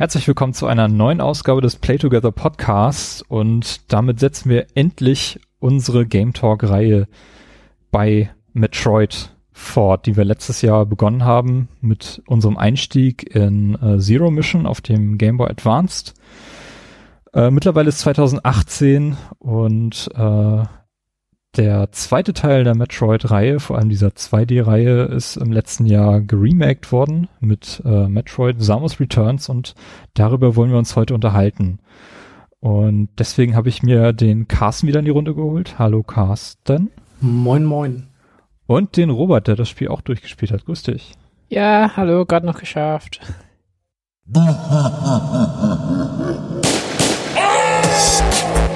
Herzlich willkommen zu einer neuen Ausgabe des Play Together Podcasts und damit setzen wir endlich unsere Game Talk Reihe bei Metroid fort, die wir letztes Jahr begonnen haben mit unserem Einstieg in äh, Zero Mission auf dem Game Boy Advanced. Äh, mittlerweile ist 2018 und äh, der zweite Teil der Metroid-Reihe, vor allem dieser 2D-Reihe, ist im letzten Jahr geremaked worden mit äh, Metroid Samus Returns und darüber wollen wir uns heute unterhalten. Und deswegen habe ich mir den Carsten wieder in die Runde geholt. Hallo Carsten. Moin, moin. Und den Robert, der das Spiel auch durchgespielt hat. Grüß dich. Ja, hallo, gerade noch geschafft.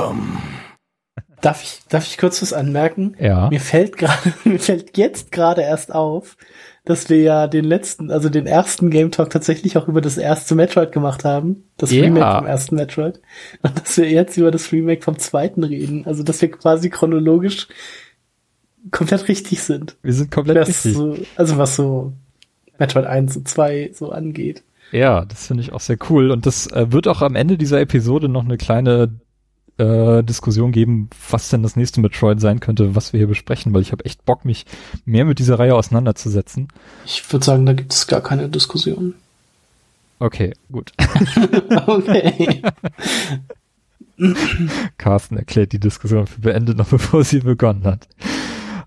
Welcome. Darf ich, darf ich kurz was anmerken? Ja. Mir fällt gerade, mir fällt jetzt gerade erst auf, dass wir ja den letzten, also den ersten Game Talk tatsächlich auch über das erste Metroid gemacht haben. Das Ja. Remake vom ersten Metroid. Und dass wir jetzt über das Remake vom zweiten reden. Also, dass wir quasi chronologisch komplett richtig sind. Wir sind komplett Das richtig. so, also was so Metroid 1 und 2 so angeht. Ja, das finde ich auch sehr cool. Und das äh, wird auch am Ende dieser Episode noch eine kleine äh, Diskussion geben, was denn das nächste Metroid sein könnte, was wir hier besprechen, weil ich habe echt Bock, mich mehr mit dieser Reihe auseinanderzusetzen. Ich würde sagen, da gibt es gar keine Diskussion. Okay, gut. Okay. Carsten erklärt die Diskussion für beendet, noch bevor sie begonnen hat.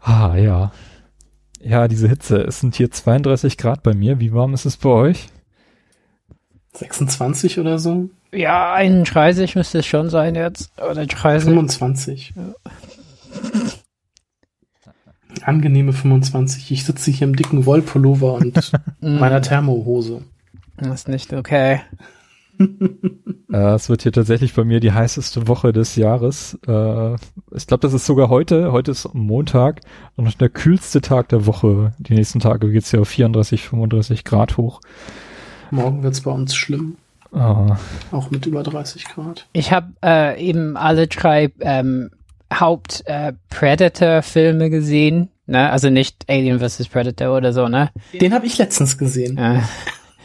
Ah, ja. Ja, diese Hitze. Es sind hier 32 Grad bei mir. Wie warm ist es bei euch? 26 oder so? Ja, 31 müsste es schon sein jetzt. Oder 30. 25. Angenehme 25. Ich sitze hier im dicken Wollpullover und meiner Thermohose. Das ist nicht okay. Es wird hier tatsächlich bei mir die heißeste Woche des Jahres. Äh, ich glaube, das ist sogar heute. Heute ist Montag und noch der kühlste Tag der Woche. Die nächsten Tage geht's ja auf 34, 35 Grad hoch. Morgen wird's bei uns schlimm. Ah, Auch mit über 30 Grad. Ich habe äh, eben alle drei ähm, Haupt-Predator-Filme gesehen. Ne? Also nicht Alien vs. Predator oder so, ne? Den habe ich letztens gesehen. Äh.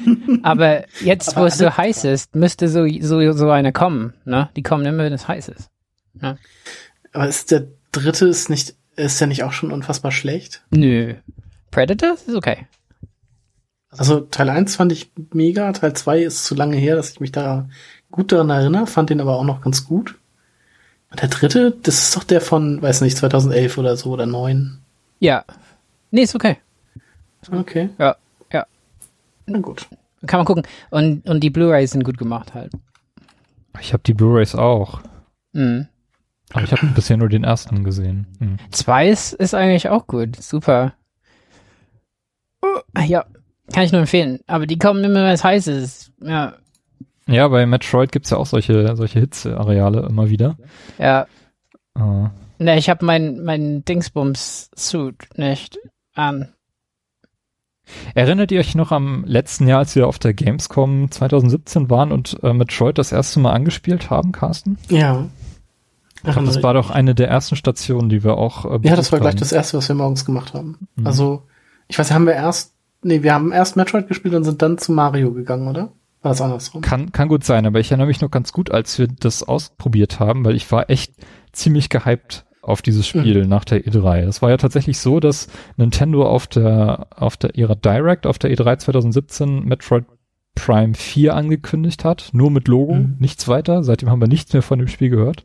Aber jetzt, wo es so heiß ist, müsste so, so, so eine kommen. Ne? Die kommen immer, wenn es heiß ist. Aber ist der dritte ist nicht, ist der nicht auch schon unfassbar schlecht? Nö. Predator ist okay. Also Teil 1 fand ich mega, Teil 2 ist zu lange her, dass ich mich da gut daran erinnere, fand den aber auch noch ganz gut. Und der dritte, das ist doch der von, weiß nicht, 2011 oder so oder 9. Ja. Nee, ist okay. Okay. Ja, ja. Na gut. Kann man gucken. Und, und die Blu-rays sind gut gemacht halt. ich habe die Blu-rays auch. Mhm. Aber ich habe bisher nur den ersten gesehen. Hm. Zwei ist, ist eigentlich auch gut. Super. Uh, ja, kann ich nur empfehlen. Aber die kommen immer, wenn es heiß ist. Ja, Ja, bei Metroid gibt's ja auch solche, solche Hitzeareale immer wieder. ja. Ah. Ne, ich habe mein, mein Dingsbums-Suit nicht an. Erinnert ihr euch noch am letzten Jahr, als wir auf der Gamescom 2017 waren und äh, Metroid das erste Mal angespielt haben, Carsten? Ja. Ich glaube, das war doch eine der ersten Stationen, die wir auch äh, ja, das war gleich haben. das erste, was wir morgens gemacht haben. Mhm. Also, ich weiß, haben wir erst, nee, wir haben erst Metroid gespielt und sind dann zu Mario gegangen, oder? War das andersrum? Kann, kann gut sein, aber ich erinnere mich noch ganz gut, als wir das ausprobiert haben, weil ich war echt ziemlich gehypt auf dieses Spiel nach der E3. Es war ja tatsächlich so, dass Nintendo auf der, auf der ihrer Direct, auf der E E3 2017 Metroid Prime 4 angekündigt hat, nur mit Logo, Mhm. nichts weiter. Seitdem haben wir nichts mehr von dem Spiel gehört.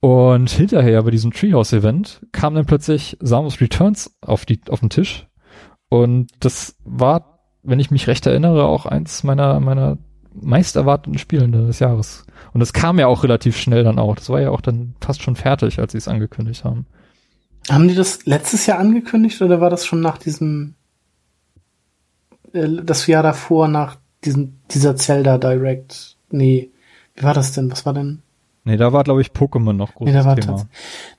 Und hinterher bei diesem Treehouse-Event kam dann plötzlich Samus Returns auf, die, auf den Tisch. Und das war, wenn ich mich recht erinnere, auch eins meiner, meiner meist erwarteten Spiele des Jahres. Und es kam ja auch relativ schnell dann auch. Das war ja auch dann fast schon fertig, als sie es angekündigt haben. Haben die das letztes Jahr angekündigt oder war das schon nach diesem, äh, das Jahr davor, nach diesem, dieser Zelda Direct? Nee. Wie war das denn? Was war denn? Nee, da war, glaube ich, Pokémon noch großes Nee, da war Thema.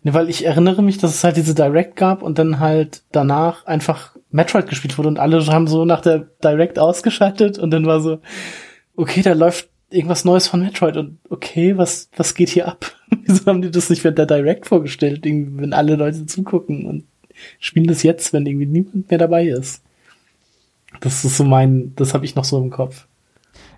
Nee, weil ich erinnere mich, dass es halt diese Direct gab und dann halt danach einfach Metroid gespielt wurde und alle haben so nach der Direct ausgeschaltet und dann war so, okay, da läuft irgendwas Neues von Metroid und okay, was, was geht hier ab? Wieso haben die das nicht während der Direct vorgestellt, irgendwie, wenn alle Leute zugucken und spielen das jetzt, wenn irgendwie niemand mehr dabei ist? Das ist so mein, das habe ich noch so im Kopf.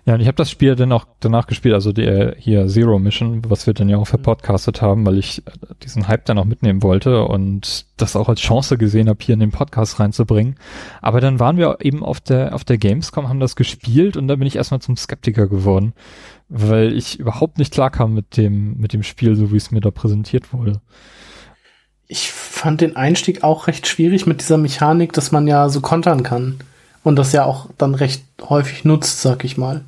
Ja, und ich habe das Spiel dann auch danach gespielt, also die, äh, hier Zero Mission, was wir dann ja auch verpodcastet haben, weil ich äh, diesen Hype dann auch mitnehmen wollte und das auch als Chance gesehen habe, hier in den Podcast reinzubringen. Aber dann waren wir eben auf der auf der Gamescom, haben das gespielt und dann bin ich erstmal zum Skeptiker geworden, weil ich überhaupt nicht klarkam mit dem mit dem Spiel, so wie es mir da präsentiert wurde. Ich fand den Einstieg auch recht schwierig mit dieser Mechanik, dass man ja so kontern kann. Und das ja auch dann recht häufig nutzt, sag ich mal.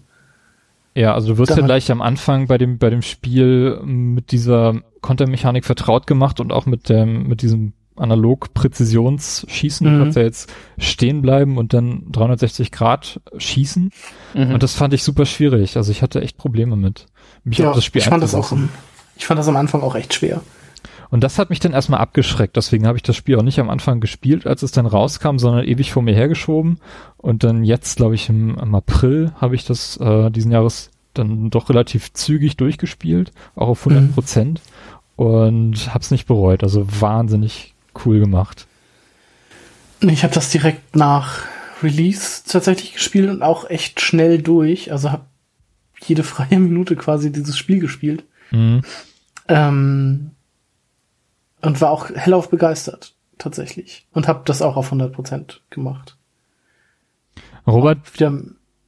Ja, also du wirst ja gleich am Anfang bei dem bei dem Spiel mit dieser Kontermechanik vertraut gemacht und auch mit dem mit diesem analog Präzisionsschießen. Du Mhm. kannst ja jetzt stehen bleiben und dann 360 Grad schießen. Mhm. Und das fand ich super schwierig. Also ich hatte echt Probleme mit mich auf das Spiel ich fand das auch, ich fand das am Anfang auch echt schwer. Und das hat mich dann erstmal abgeschreckt. Deswegen habe ich das Spiel auch nicht am Anfang gespielt, als es dann rauskam, sondern ewig vor mir hergeschoben. Und dann jetzt, glaube ich, im, im April habe ich das äh, diesen Jahres dann doch relativ zügig durchgespielt, auch auf 100 Prozent. Und habe es nicht bereut. Also wahnsinnig cool gemacht. Ich habe das direkt nach Release tatsächlich gespielt und auch echt schnell durch. Also habe jede freie Minute quasi dieses Spiel gespielt. Mhm. Ähm, und war auch hellauf begeistert, tatsächlich. Und habe das auch auf 100% gemacht. Robert, Wieder,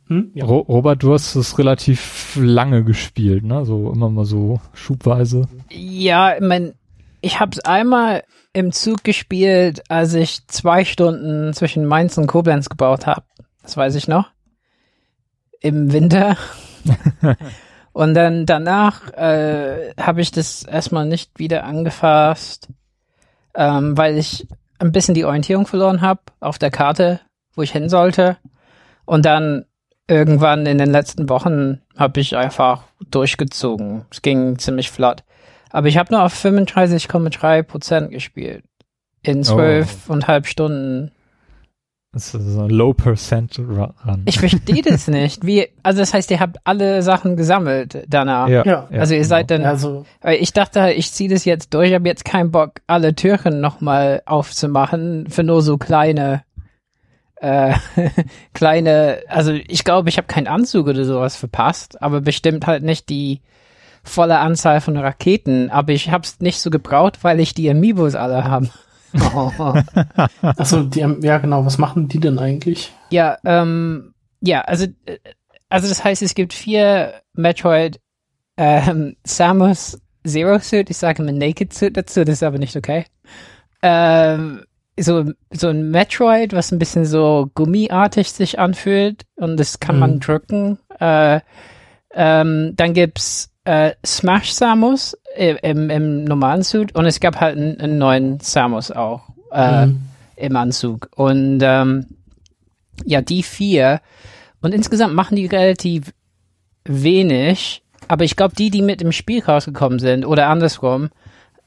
hm? ja. Ro Robert, du hast es relativ lange gespielt, ne? So immer mal so schubweise. Ja, ich mein, ich hab's einmal im Zug gespielt, als ich zwei Stunden zwischen Mainz und Koblenz gebaut habe. Das weiß ich noch. Im Winter. und dann danach äh, habe ich das erstmal nicht wieder angefasst, ähm, weil ich ein bisschen die Orientierung verloren habe auf der Karte, wo ich hin sollte. Und dann irgendwann in den letzten Wochen habe ich einfach durchgezogen. Es ging ziemlich flott. Aber ich habe nur auf 35,3 Prozent gespielt. In zwölf und halb Stunden. Das ist so ein Low Percent Run. Ich verstehe das nicht. Wie, also das heißt, ihr habt alle Sachen gesammelt danach. Ja. Also ihr seid dann, Also, ich dachte, ich ziehe das jetzt durch, ich habe jetzt keinen Bock, alle Türchen nochmal aufzumachen für nur so kleine, äh, kleine, also ich glaube, ich habe keinen Anzug oder sowas verpasst, aber bestimmt halt nicht die volle Anzahl von Raketen, aber ich habe es nicht so gebraucht, weil ich die Amiibos alle habe. also die, ja genau, was machen die denn eigentlich? Ja, ähm, ja, also, äh, also das heißt, es gibt vier Metroid ähm, Samus Zero Suit, ich sage immer Naked Suit dazu, das ist aber nicht okay. Ähm, so, so ein Metroid, was ein bisschen so gummiartig sich anfühlt und das kann man Mhm. drücken. Äh, ähm, dann gibt's äh, Smash Samus im, im, im normalen Suit und es gab halt einen, einen neuen Samus auch. Äh, Mhm. im Anzug. Und ähm, ja, die vier. Und insgesamt machen die relativ wenig. Aber ich glaube, die, die mit dem Spiel rausgekommen sind oder andersrum,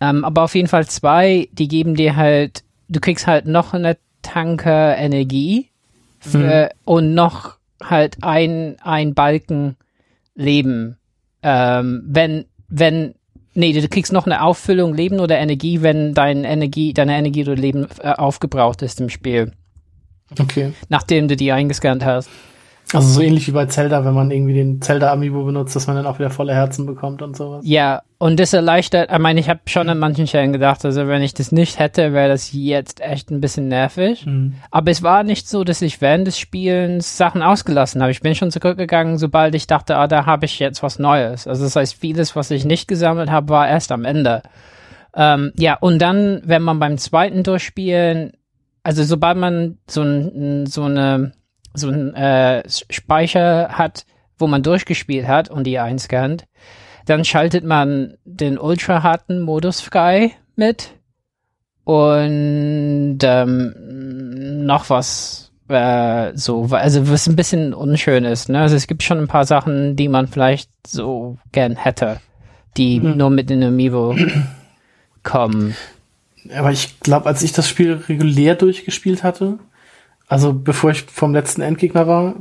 ähm, aber auf jeden Fall zwei, die geben dir halt, du kriegst halt noch eine Tanke Energie für, und noch halt ein, ein Balken Leben. Ähm, wenn, wenn, nee, du kriegst noch eine Auffüllung Leben oder Energie, wenn dein Energie, deine Energie oder Leben äh, aufgebraucht ist im Spiel, Okay. nachdem du die eingescannt hast. Also so ähnlich wie bei Zelda, wenn man irgendwie den Zelda Amiibo benutzt, dass man dann auch wieder volle Herzen bekommt und sowas. Ja, und das erleichtert, ich meine, ich habe schon an manchen Stellen gedacht, also wenn ich das nicht hätte, wäre das jetzt echt ein bisschen nervig. Mhm. Aber es war nicht so, dass ich während des Spielens Sachen ausgelassen habe. Ich bin schon zurückgegangen, sobald ich dachte, ah, da habe ich jetzt was Neues. Also das heißt, vieles, was ich nicht gesammelt habe, war erst am Ende. Ähm, ja, und dann, wenn man beim zweiten Durchspielen, also sobald man so, ein, so eine so ein äh, Speicher hat, wo man durchgespielt hat und die einscannt, dann schaltet man den ultra harten Modus frei mit und ähm, noch was äh, so, also was ein bisschen unschön ist. Ne? Also es gibt schon ein paar Sachen, die man vielleicht so gern hätte die mhm. nur mit den Amiibo kommen. Aber ich glaube, als ich das Spiel regulär durchgespielt hatte, also bevor ich vom letzten Endgegner war,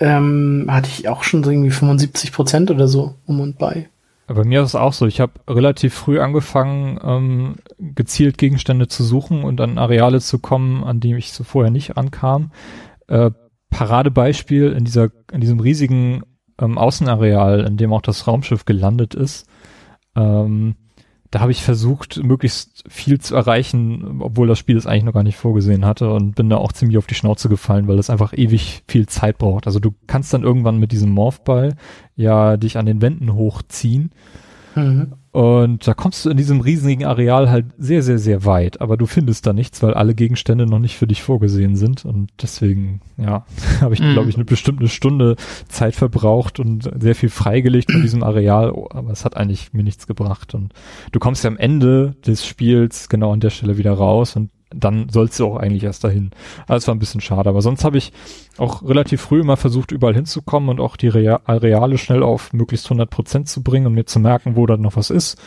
ähm, hatte ich auch schon so irgendwie 75 Prozent oder so um und bei. Bei mir ist es auch so. Ich habe relativ früh angefangen, ähm, gezielt Gegenstände zu suchen und an Areale zu kommen, an die ich so vorher nicht ankam. Äh, Paradebeispiel in dieser, in diesem riesigen ähm, Außenareal, in dem auch das Raumschiff gelandet ist. Ähm, da habe ich versucht, möglichst viel zu erreichen, obwohl das Spiel es eigentlich noch gar nicht vorgesehen hatte und bin da auch ziemlich auf die Schnauze gefallen, weil das einfach ewig viel Zeit braucht. Also du kannst dann irgendwann mit diesem Morphball ja dich an den Wänden hochziehen Mhm. Und da kommst du in diesem riesigen Areal halt sehr, sehr, sehr weit, aber du findest da nichts, weil alle Gegenstände noch nicht für dich vorgesehen sind. Und deswegen, ja, habe ich, mhm. glaube ich, eine bestimmte Stunde Zeit verbraucht und sehr viel freigelegt von diesem Areal, oh, aber es hat eigentlich mir nichts gebracht. Und du kommst ja am Ende des Spiels genau an der Stelle wieder raus und dann sollst du auch eigentlich erst dahin. Also es war ein bisschen schade, aber sonst habe ich auch relativ früh immer versucht, überall hinzukommen und auch die Areale schnell auf möglichst 100 Prozent zu bringen und mir zu merken, wo da noch was ist.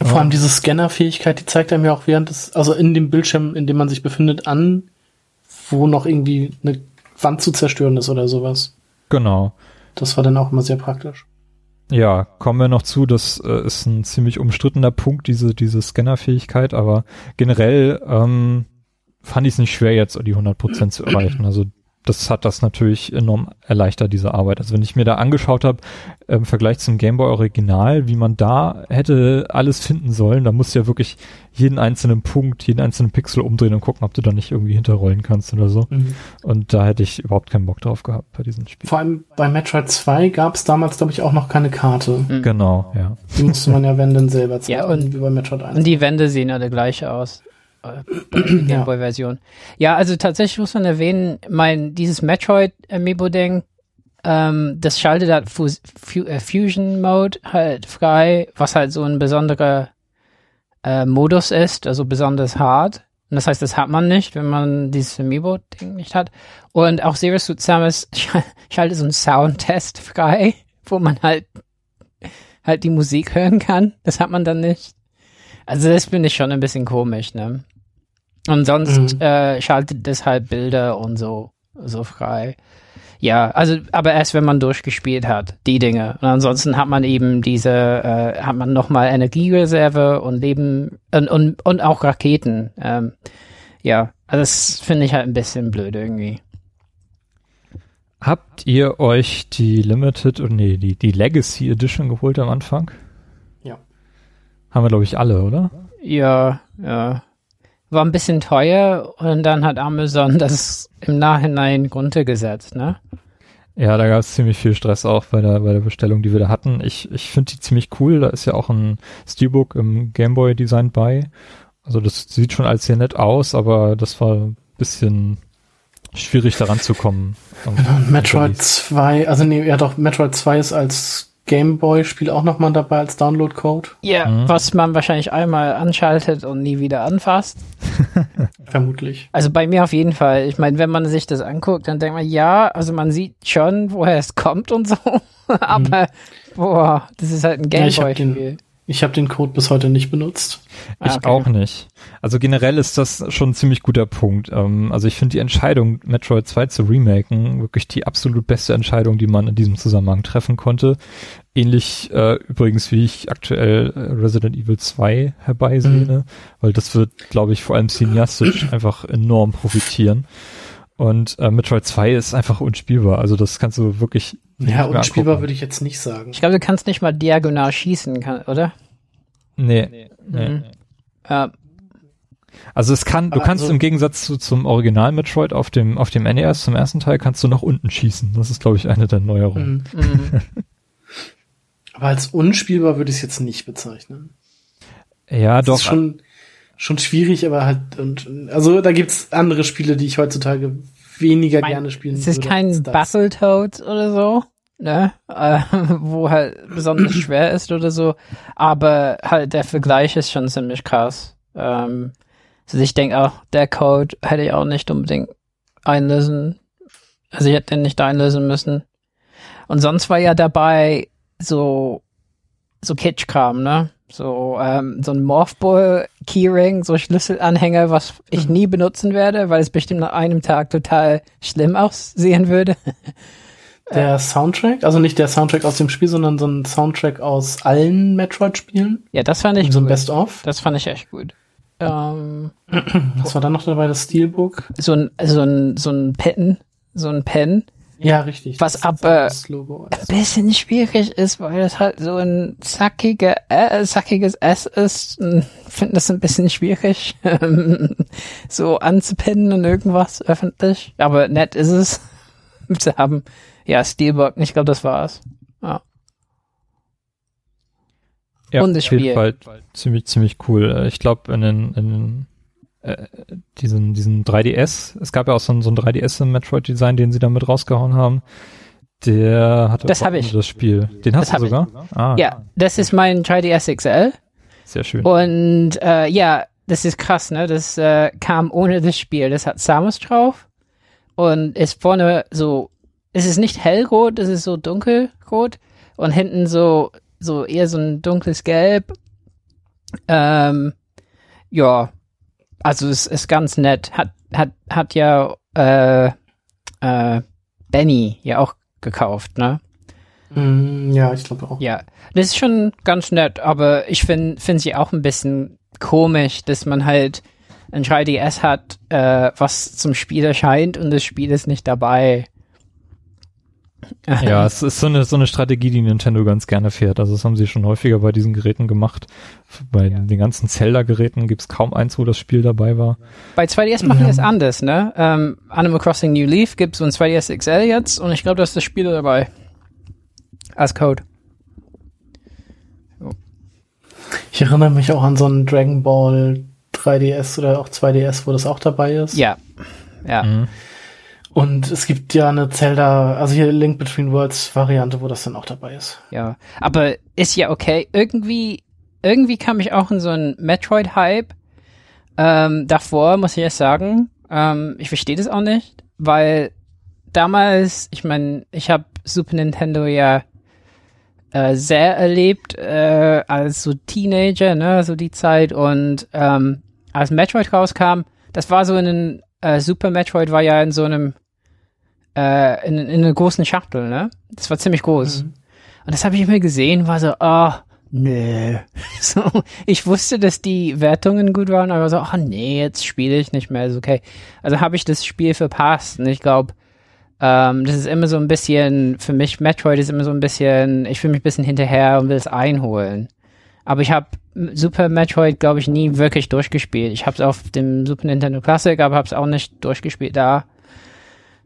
Vor allem diese Scannerfähigkeit, die zeigt einem ja auch während des, also in dem Bildschirm, in dem man sich befindet, an, wo noch irgendwie eine Wand zu zerstören ist oder sowas. Genau. Das war dann auch immer sehr praktisch. Ja, kommen wir noch zu, das äh, ist ein ziemlich umstrittener Punkt, diese, diese Scannerfähigkeit, aber generell ähm, fand ich es nicht schwer, jetzt die 100% zu erreichen. Also das hat das natürlich enorm erleichtert, diese Arbeit. Also wenn ich mir da angeschaut habe, im Vergleich zum Gameboy Original, wie man da hätte alles finden sollen, da musst du ja wirklich jeden einzelnen Punkt, jeden einzelnen Pixel umdrehen und gucken, ob du da nicht irgendwie hinterrollen kannst oder so. Mhm. Und da hätte ich überhaupt keinen Bock drauf gehabt bei diesem Spiel. Vor allem bei Metroid 2 gab es damals, glaube ich, auch noch keine Karte. Mhm. Genau, ja. Die musste man ja, dann selber zeigen, ja, und, wie bei Metroid 1. Und die Wände sehen alle gleich aus. Gameboy-Version. Ja. also tatsächlich muss man erwähnen, mein, dieses Metroid Amiibo-Ding, ähm, das schaltet halt Fus Fu äh, Fusion Mode halt frei, was halt so ein besonderer äh, Modus ist, also besonders hart. Und das heißt, das hat man nicht, wenn man dieses Amiibo-Ding nicht hat. Und auch Zero Suit Samus schaltet so einen Soundtest frei, wo man halt halt die Musik hören kann. Das hat man dann nicht. Also das finde ich schon ein bisschen komisch, ne? Und sonst mhm. äh, schaltet das halt Bilder und so, so frei. Ja, also, aber erst wenn man durchgespielt hat, die Dinge. Und ansonsten hat man eben diese, äh, hat man nochmal Energiereserve und Leben und, und, und auch Raketen. Ähm, ja, also das finde ich halt ein bisschen blöd irgendwie. Habt ihr euch die Limited und nee, die, die Legacy Edition geholt am Anfang? Ja. Haben wir, glaube ich, alle, oder? Ja, ja war ein bisschen teuer und dann hat Amazon das im Nachhinein runtergesetzt, ne? Ja, da gab es ziemlich viel Stress auch bei der, bei der Bestellung, die wir da hatten. Ich, ich finde die ziemlich cool. Da ist ja auch ein Steelbook im Gameboy Design bei. Also das sieht schon als sehr nett aus, aber das war ein bisschen schwierig daran zu kommen. Metroid 2, also nee, ja doch, Metroid 2 ist als Gameboy-Spiel auch nochmal dabei als Download-Code. Ja, mhm. was man wahrscheinlich einmal anschaltet und nie wieder anfasst. Vermutlich. Also bei mir auf jeden Fall. Ich meine, wenn man sich das anguckt, dann denkt man, ja, also man sieht schon, woher es kommt und so. Aber, mhm. boah, das ist halt ein Gameboy-Spiel. Ich habe den Code bis heute nicht benutzt. Ich ah, okay. auch nicht. Also generell ist das schon ein ziemlich guter Punkt. Ähm, also ich finde die Entscheidung, Metroid 2 zu remaken, wirklich die absolut beste Entscheidung, die man in diesem Zusammenhang treffen konnte. Ähnlich äh, übrigens, wie ich aktuell äh, Resident Evil 2 herbeisehne, mhm. weil das wird, glaube ich, vor allem cineastisch einfach enorm profitieren. Und äh, Metroid 2 ist einfach unspielbar. Also das kannst du wirklich. Ja, unspielbar würde ich jetzt nicht sagen. Ich glaube, du kannst nicht mal diagonal schießen, kann, oder? Nee. nee. nee. Mhm. Ja. Also es kann, du kannst also, im Gegensatz zu, zum Original Metroid auf dem, auf dem NES, zum ersten Teil, kannst du nach unten schießen. Das ist, glaube ich, eine der Neuerungen. Mhm. Aber als unspielbar würde ich es jetzt nicht bezeichnen. Ja, das doch. Ist schon, schon schwierig, aber halt, und, also da gibt's andere Spiele, die ich heutzutage weniger mein, gerne spielen würde. Es ist kein Battletoads oder so, ne, äh, wo halt besonders schwer ist oder so, aber halt der Vergleich ist schon ziemlich krass. Ähm, also ich denke auch, der Code hätte ich auch nicht unbedingt einlösen, also ich hätte den nicht einlösen müssen. Und sonst war ja dabei so so Kitschkram, ne? So, ähm, so ein Morphball Keyring, so Schlüsselanhänger, was ich nie benutzen werde, weil es bestimmt nach einem Tag total schlimm aussehen würde. Der Soundtrack, also nicht der Soundtrack aus dem Spiel, sondern so ein Soundtrack aus allen Metroid-Spielen. Ja, das fand ich So ein. Best-of. Das fand ich echt gut. Ähm, Was war dann noch dabei? Das Steelbook? so ein, so ein, so ein Pen, so ein Pen, Ja, richtig. Was Das ab, ist äh, das Logo. ein bisschen schwierig ist, weil das halt so ein zackiger, äh, zackiges S ist. Ich finde das ein bisschen schwierig, so anzupinnen und irgendwas öffentlich. Aber nett ist es. zu haben, ja, Steelbook, ich glaube, das war's. Ja. Ja, Und das Spiel. Fall ziemlich, ziemlich cool. Äh, Ich glaube, in den, in den äh, diesen, diesen 3DS, es gab ja auch so ein, so ein 3DS im Metroid-Design, den sie damit rausgehauen haben. Der hatte Das hab ich. das Spiel. Den hast Das du hab sogar? Ah, Ja, das ist mein 3DS XL. sehr schön. Und äh, ja, das ist krass, ne? Das äh, kam ohne das Spiel. Das hat Samus drauf und ist vorne so, es ist nicht hellrot, es ist so dunkelrot und hinten so so eher so ein dunkles Gelb. Ähm, ja, also es ist ganz nett. Hat hat hat ja äh, äh, Benny ja auch gekauft, ne? Mm, ja, ich glaube auch. Ja, das ist schon ganz nett, aber ich finde finde sie auch ein bisschen komisch, dass man halt ein 3DS hat, äh, was zum Spiel erscheint und das Spiel ist nicht dabei. Ja, es ist so eine, so eine Strategie, die Nintendo ganz gerne fährt. Also das haben sie schon häufiger bei diesen Geräten gemacht. Bei den ganzen Zelda-Geräten gibt's kaum eins, wo das Spiel dabei war. Bei 2DS machen die Ja. das anders, ne? Ähm, Animal Crossing New Leaf gibt so ein 2DS XL jetzt und ich glaube, da ist das Spiel dabei. Als Code. Ich erinnere mich auch an so einen Dragon Ball 3DS oder auch 2DS, wo das auch dabei ist. Ja. Ja. Mhm. Und es gibt ja eine Zelda, also hier Link Between Worlds Variante, wo das dann auch dabei ist. Ja, aber ist ja okay. Irgendwie, irgendwie kam ich auch in so einen Metroid-Hype. Ähm, davor muss ich erst sagen, ähm, ich verstehe das auch nicht, weil damals, ich meine, ich habe Super Nintendo ja äh, sehr erlebt äh, als so Teenager, ne, so die Zeit und ähm, als Metroid rauskam, das war so in einem äh, Super Metroid war ja in so einem äh, in, in einer großen Schachtel, ne? Das war ziemlich groß. Und das habe ich immer gesehen, war so, ah, nö. So, ich wusste, dass die Wertungen gut waren, aber so, ach nee, jetzt spiele ich nicht mehr, ist okay. Also habe ich das Spiel verpasst und ich glaube, ähm, das ist immer so ein bisschen, für mich, Metroid ist immer so ein bisschen, ich fühle mich ein bisschen hinterher und will es einholen. Aber ich habe Super Metroid, glaube ich, nie wirklich durchgespielt. Ich habe es auf dem Super Nintendo Classic, aber habe es auch nicht durchgespielt da.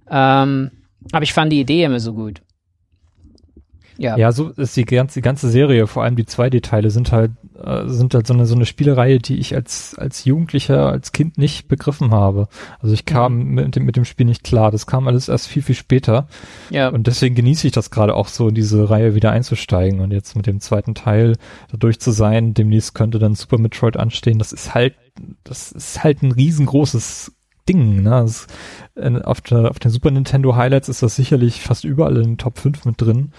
Ähm, aber ich fand die Idee immer so gut. Ja. Ja, so ist die ganze, die ganze Serie, vor allem die 2D-Teile sind halt, äh, sind halt so eine, so eine Spielereihe, die ich als, als Jugendlicher, als Kind nicht begriffen habe. Also ich kam mit, dem, mit dem Spiel nicht klar. Das kam alles erst viel, viel später. ja. Und deswegen genieße ich das gerade auch so, in diese Reihe wieder einzusteigen und jetzt mit dem zweiten Teil dadurch zu sein. Demnächst könnte dann Super Metroid anstehen. Das ist halt, das ist halt ein riesengroßes Ding. Ne? Das, äh, auf, der, auf den Super Nintendo Highlights ist das sicherlich fast überall in den Top 5 mit drin.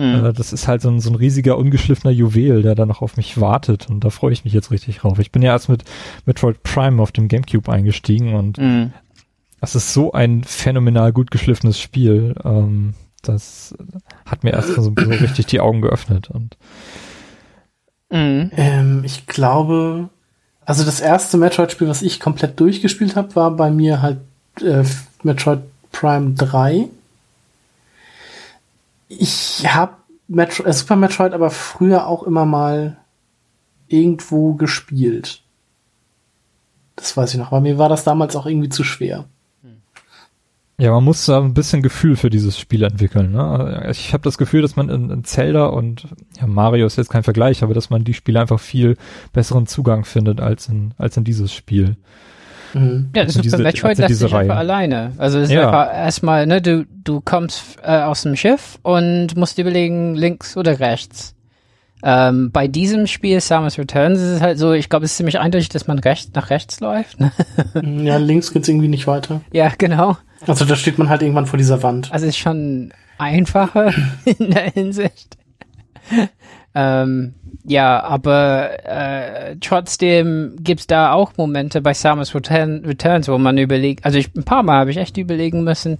Mhm. Äh, das ist halt so ein, so ein riesiger, ungeschliffener Juwel, der da noch auf mich wartet. Und da freue ich mich jetzt richtig drauf. Ich bin ja erst mit Metroid Prime auf dem Gamecube eingestiegen und Mhm. das ist so ein phänomenal gut geschliffenes Spiel. Ähm, das hat mir erst so, so richtig die Augen geöffnet. Und Mhm. Ähm, ich glaube, also das erste Metroid-Spiel, was ich komplett durchgespielt habe, war bei mir halt äh, Metroid Prime 3. Ich habe Metro äh, Super Metroid aber früher auch immer mal irgendwo gespielt. Das weiß ich noch, aber mir war das damals auch irgendwie zu schwer. ja, man muss da ein bisschen Gefühl für dieses Spiel entwickeln. Ne? Ich habe das Gefühl, dass man in, in Zelda und ja, Mario ist jetzt kein Vergleich, aber dass man die Spiele einfach viel besseren Zugang findet als in, als in dieses Spiel. Mhm. Ja, das Also Super diese- Metroid lässt diese sich einfach Reihe. alleine. Also es ist Ja. einfach erstmal, ne, du, du kommst äh, aus dem Schiff und musst dir überlegen, links oder rechts. Ähm, bei diesem Spiel, Samus Returns, ist es halt so, ich glaube, es ist ziemlich eindeutig, dass man rechts nach rechts läuft. Ja, links geht's irgendwie nicht weiter. ja, genau. Also da steht man halt irgendwann vor dieser Wand. Also es ist schon einfacher in der Hinsicht. Ähm, ja, aber äh, trotzdem gibt's da auch Momente bei Samus Return, Returns, wo man überlegt, also ich, ein paar Mal habe ich echt überlegen müssen,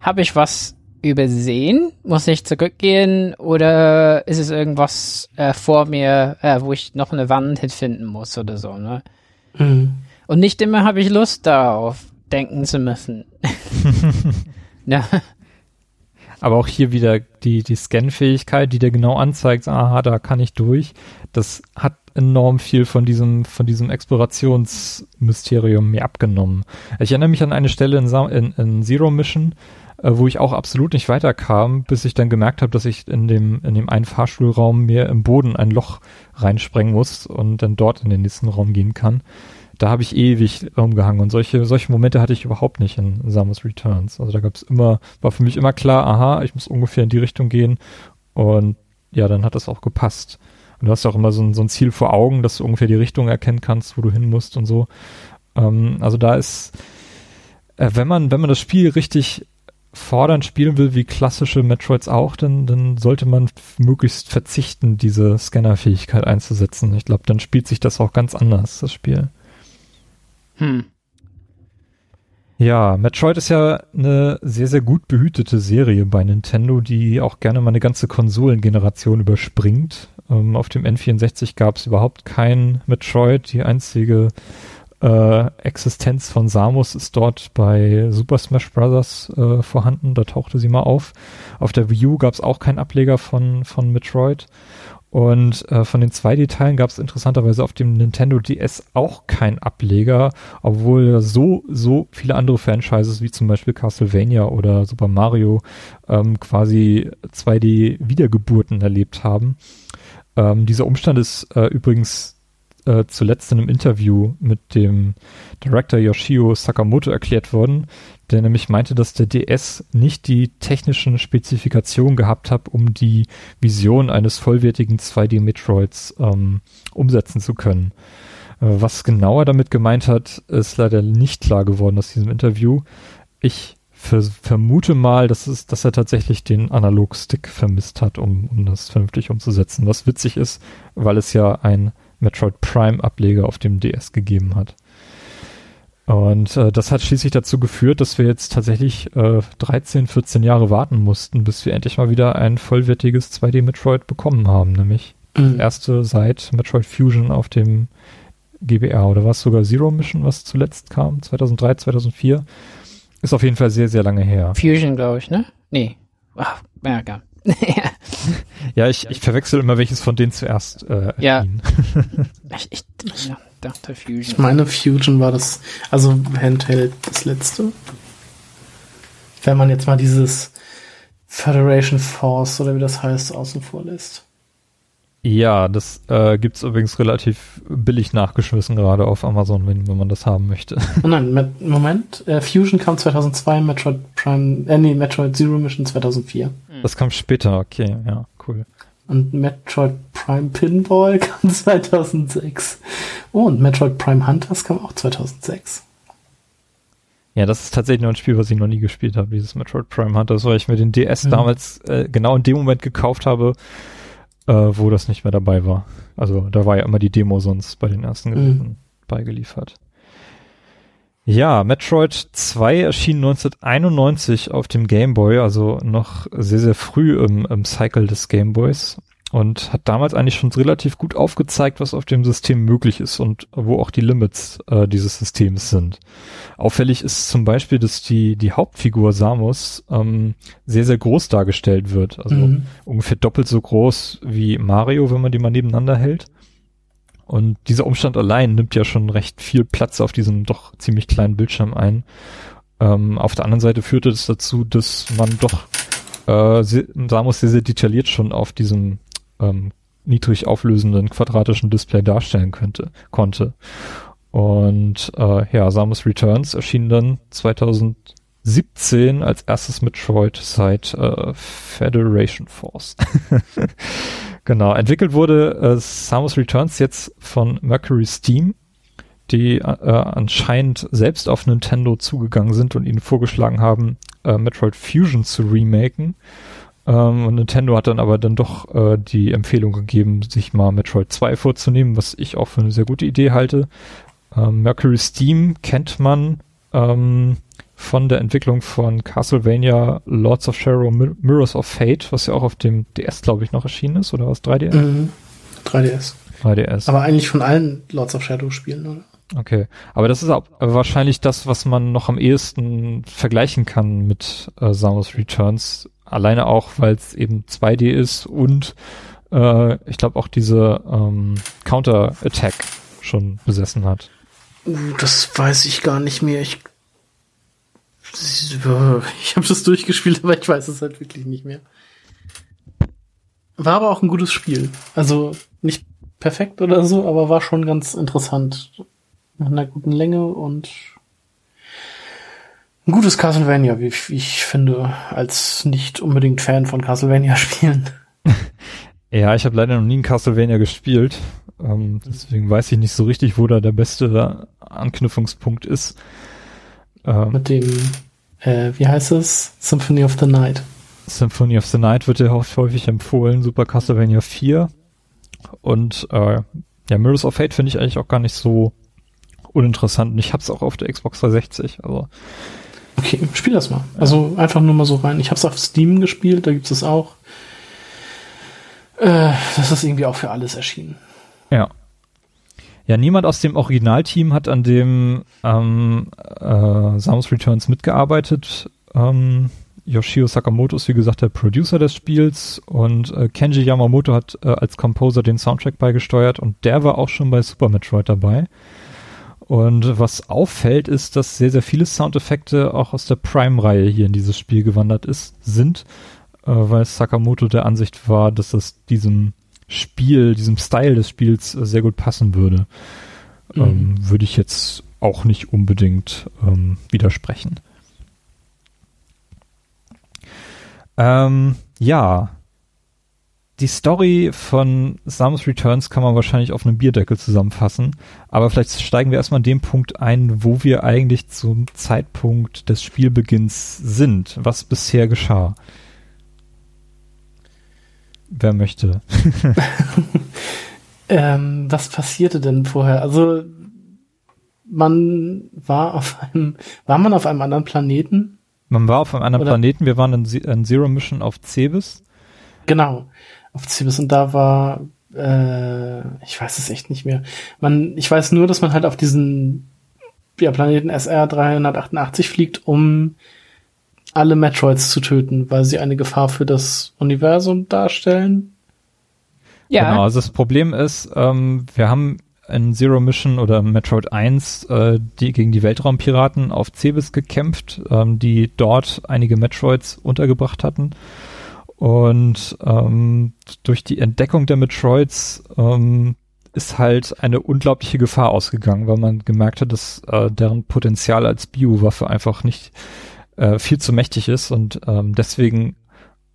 habe ich was übersehen? Muss ich zurückgehen oder ist es irgendwas äh, vor mir, äh, wo ich noch eine Wand finden muss oder so, ne? Mhm. Und nicht immer habe ich Lust darauf, denken zu müssen. ja. Aber auch hier wieder die, die Scan-Fähigkeit, die dir genau anzeigt, aha, da kann ich durch. Das hat enorm viel von diesem, von diesem Explorationsmysterium mir abgenommen. Ich erinnere mich an eine Stelle in, in, in Zero Mission, äh, wo ich auch absolut nicht weiterkam, bis ich dann gemerkt habe, dass ich in dem, in dem einen Fahrstuhlraum mir im Boden ein Loch reinsprengen muss und dann dort in den nächsten Raum gehen kann da habe ich ewig rumgehangen und solche, solche Momente hatte ich überhaupt nicht in Samus Returns. Also da gab es immer, war für mich immer klar, aha, ich muss ungefähr in die Richtung gehen und ja, dann hat das auch gepasst. Und du hast auch immer so ein, so ein Ziel vor Augen, dass du ungefähr die Richtung erkennen kannst, wo du hin musst und so. Ähm, also da ist, äh, wenn man, wenn man das Spiel richtig fordernd spielen will, wie klassische Metroids auch, dann, dann sollte man möglichst verzichten, diese Scannerfähigkeit einzusetzen. Ich glaube, dann spielt sich das auch ganz anders, das Spiel. Hm. Ja, Metroid ist ja eine sehr, sehr gut behütete Serie bei Nintendo, die auch gerne mal eine ganze Konsolengeneration überspringt. Ähm, auf dem N64 gab es überhaupt kein Metroid. Die einzige äh, Existenz von Samus ist dort bei Super Smash Bros. Äh, vorhanden. Da tauchte sie mal auf. Auf der Wii U gab es auch keinen Ableger von, von Metroid. Und äh, von den 2D-Teilen gab es interessanterweise auf dem Nintendo DS auch keinen Ableger, obwohl so, so viele andere Franchises wie zum Beispiel Castlevania oder Super Mario ähm, quasi 2D-Wiedergeburten erlebt haben. Ähm, dieser Umstand ist äh, übrigens äh, zuletzt in einem Interview mit dem Director Yoshio Sakamoto erklärt worden, der nämlich meinte, dass der DS nicht die technischen Spezifikationen gehabt hat, um die Vision eines vollwertigen 2D-Metroids ähm, umsetzen zu können. Äh, was genauer damit gemeint hat, ist leider nicht klar geworden aus diesem Interview. Ich ver vermute mal, dass, es, dass er tatsächlich den Analog-Stick vermisst hat, um, um das vernünftig umzusetzen. Was witzig ist, weil es ja ein Metroid Prime-Ableger auf dem DS gegeben hat. Und äh, das hat schließlich dazu geführt, dass wir jetzt tatsächlich äh, 13, 14 Jahre warten mussten, bis wir endlich mal wieder ein vollwertiges 2D-Metroid bekommen haben, nämlich mhm. das erste seit Metroid Fusion auf dem GBR oder was sogar Zero Mission, was zuletzt kam, 2003, 2004. Ist auf jeden Fall sehr, sehr lange her. Fusion, glaube ich, ne? Nee. Ach, ja, gar. ja, ich, ich verwechsel immer, welches von denen zuerst äh, ja. ich, ich, ja dachte Fusion. Ich meine, Fusion war das, also Handheld das letzte. Wenn man jetzt mal dieses Federation Force oder wie das heißt außen vor lässt. Ja, das äh, gibt es übrigens relativ billig nachgeschmissen, gerade auf Amazon, wenn, wenn man das haben möchte. Oh nein, mit, Moment, äh, Fusion kam 2002, Metroid Prime, äh, nee, Metroid Zero Mission 2004. Das kam später, okay, ja, cool. Und Metroid Prime Pinball kam 2006. Oh, und Metroid Prime Hunters kam auch 2006. Ja, das ist tatsächlich noch ein Spiel, was ich noch nie gespielt habe, dieses Metroid Prime Hunters, weil ich mir den DS mhm. damals äh, genau in dem Moment gekauft habe, äh, wo das nicht mehr dabei war. Also da war ja immer die Demo sonst bei den ersten Geräten mhm. beigeliefert. Ja, Metroid 2 erschien 1991 auf dem Game Boy, also noch sehr, sehr früh im, im Cycle des Game Boys und hat damals eigentlich schon relativ gut aufgezeigt, was auf dem System möglich ist und wo auch die Limits äh, dieses Systems sind. Auffällig ist zum Beispiel, dass die, die Hauptfigur Samus ähm, sehr, sehr groß dargestellt wird. Also mhm. ungefähr doppelt so groß wie Mario, wenn man die mal nebeneinander hält. Und dieser Umstand allein nimmt ja schon recht viel Platz auf diesem doch ziemlich kleinen Bildschirm ein. Ähm, auf der anderen Seite führte es dazu, dass man doch äh, Samus sehr, sehr detailliert schon auf diesem ähm, niedrig auflösenden quadratischen Display darstellen könnte, konnte. Und äh, ja, Samus Returns erschien dann 2017 als erstes Metroid seit äh, Federation Force. Genau, entwickelt wurde äh, Samus Returns jetzt von Mercury Steam, die äh, anscheinend selbst auf Nintendo zugegangen sind und ihnen vorgeschlagen haben, äh, Metroid Fusion zu remaken. Ähm, und Nintendo hat dann aber dann doch äh, die Empfehlung gegeben, sich mal Metroid 2 vorzunehmen, was ich auch für eine sehr gute Idee halte. Ähm, Mercury Steam kennt man ähm, von der Entwicklung von Castlevania Lords of Shadow Mirrors of Fate, was ja auch auf dem DS, glaube ich, noch erschienen ist, oder was? 3DS? Mhm. 3DS. 3DS. Aber eigentlich von allen Lords of Shadow Spielen, oder? Okay, aber das ist auch wahrscheinlich das, was man noch am ehesten vergleichen kann mit äh, Samus Returns. Alleine auch, weil es eben 2D ist und äh, ich glaube auch diese ähm, Counter-Attack schon besessen hat. Uh, das weiß ich gar nicht mehr. Ich, ich habe das durchgespielt, aber ich weiß es halt wirklich nicht mehr. War aber auch ein gutes Spiel. Also nicht perfekt oder so, aber war schon ganz interessant nach einer guten Länge und ein gutes Castlevania, wie ich finde, als nicht unbedingt Fan von Castlevania-Spielen. Ja, ich habe leider noch nie ein Castlevania gespielt. Ähm, deswegen weiß ich nicht so richtig, wo da der beste Anknüpfungspunkt ist. Ähm, Mit dem, äh, wie heißt es? Symphony of the Night. Symphony of the Night wird ja häufig empfohlen. Super Castlevania 4. Und äh, ja, Mirrors of Fate finde ich eigentlich auch gar nicht so uninteressant und ich hab's auch auf der Xbox 360. Also. Okay, spiel das mal. Also einfach nur mal so rein. Ich hab's auf Steam gespielt, da gibt's es auch. Äh, das ist irgendwie auch für alles erschienen. Ja. Ja, niemand aus dem Originalteam hat an dem ähm, äh, Samus Returns mitgearbeitet. Ähm, Yoshio Sakamoto ist wie gesagt der Producer des Spiels und äh, Kenji Yamamoto hat äh, als Composer den Soundtrack beigesteuert und der war auch schon bei Super Metroid dabei. Und was auffällt, ist, dass sehr, sehr viele Soundeffekte auch aus der Prime-Reihe hier in dieses Spiel gewandert ist, sind, äh, weil Sakamoto der Ansicht war, dass das diesem Spiel, diesem Style des Spiels äh, sehr gut passen würde. Mhm. Ähm, würde ich jetzt auch nicht unbedingt ähm, widersprechen. Ähm, ja, die Story von Samus Returns kann man wahrscheinlich auf einem Bierdeckel zusammenfassen, aber vielleicht steigen wir erstmal an dem Punkt ein, wo wir eigentlich zum Zeitpunkt des Spielbeginns sind, was bisher geschah. Wer möchte? ähm, was passierte denn vorher? Also man war auf einem, war man auf einem anderen Planeten? Man war auf einem anderen Oder? Planeten. Wir waren in, in Zero Mission auf Cebes. Genau auf Cibis und da war, äh, ich weiß es echt nicht mehr. Man, ich weiß nur, dass man halt auf diesen ja, Planeten SR 388 fliegt, um alle Metroids zu töten, weil sie eine Gefahr für das Universum darstellen. Ja. Genau, also das Problem ist, ähm, wir haben in Zero Mission oder Metroid 1 äh, die gegen die Weltraumpiraten auf Cebes gekämpft, ähm, die dort einige Metroids untergebracht hatten. Und ähm, durch die Entdeckung der Metroids ähm, ist halt eine unglaubliche Gefahr ausgegangen, weil man gemerkt hat, dass äh, deren Potenzial als Biowaffe einfach nicht äh, viel zu mächtig ist und ähm, deswegen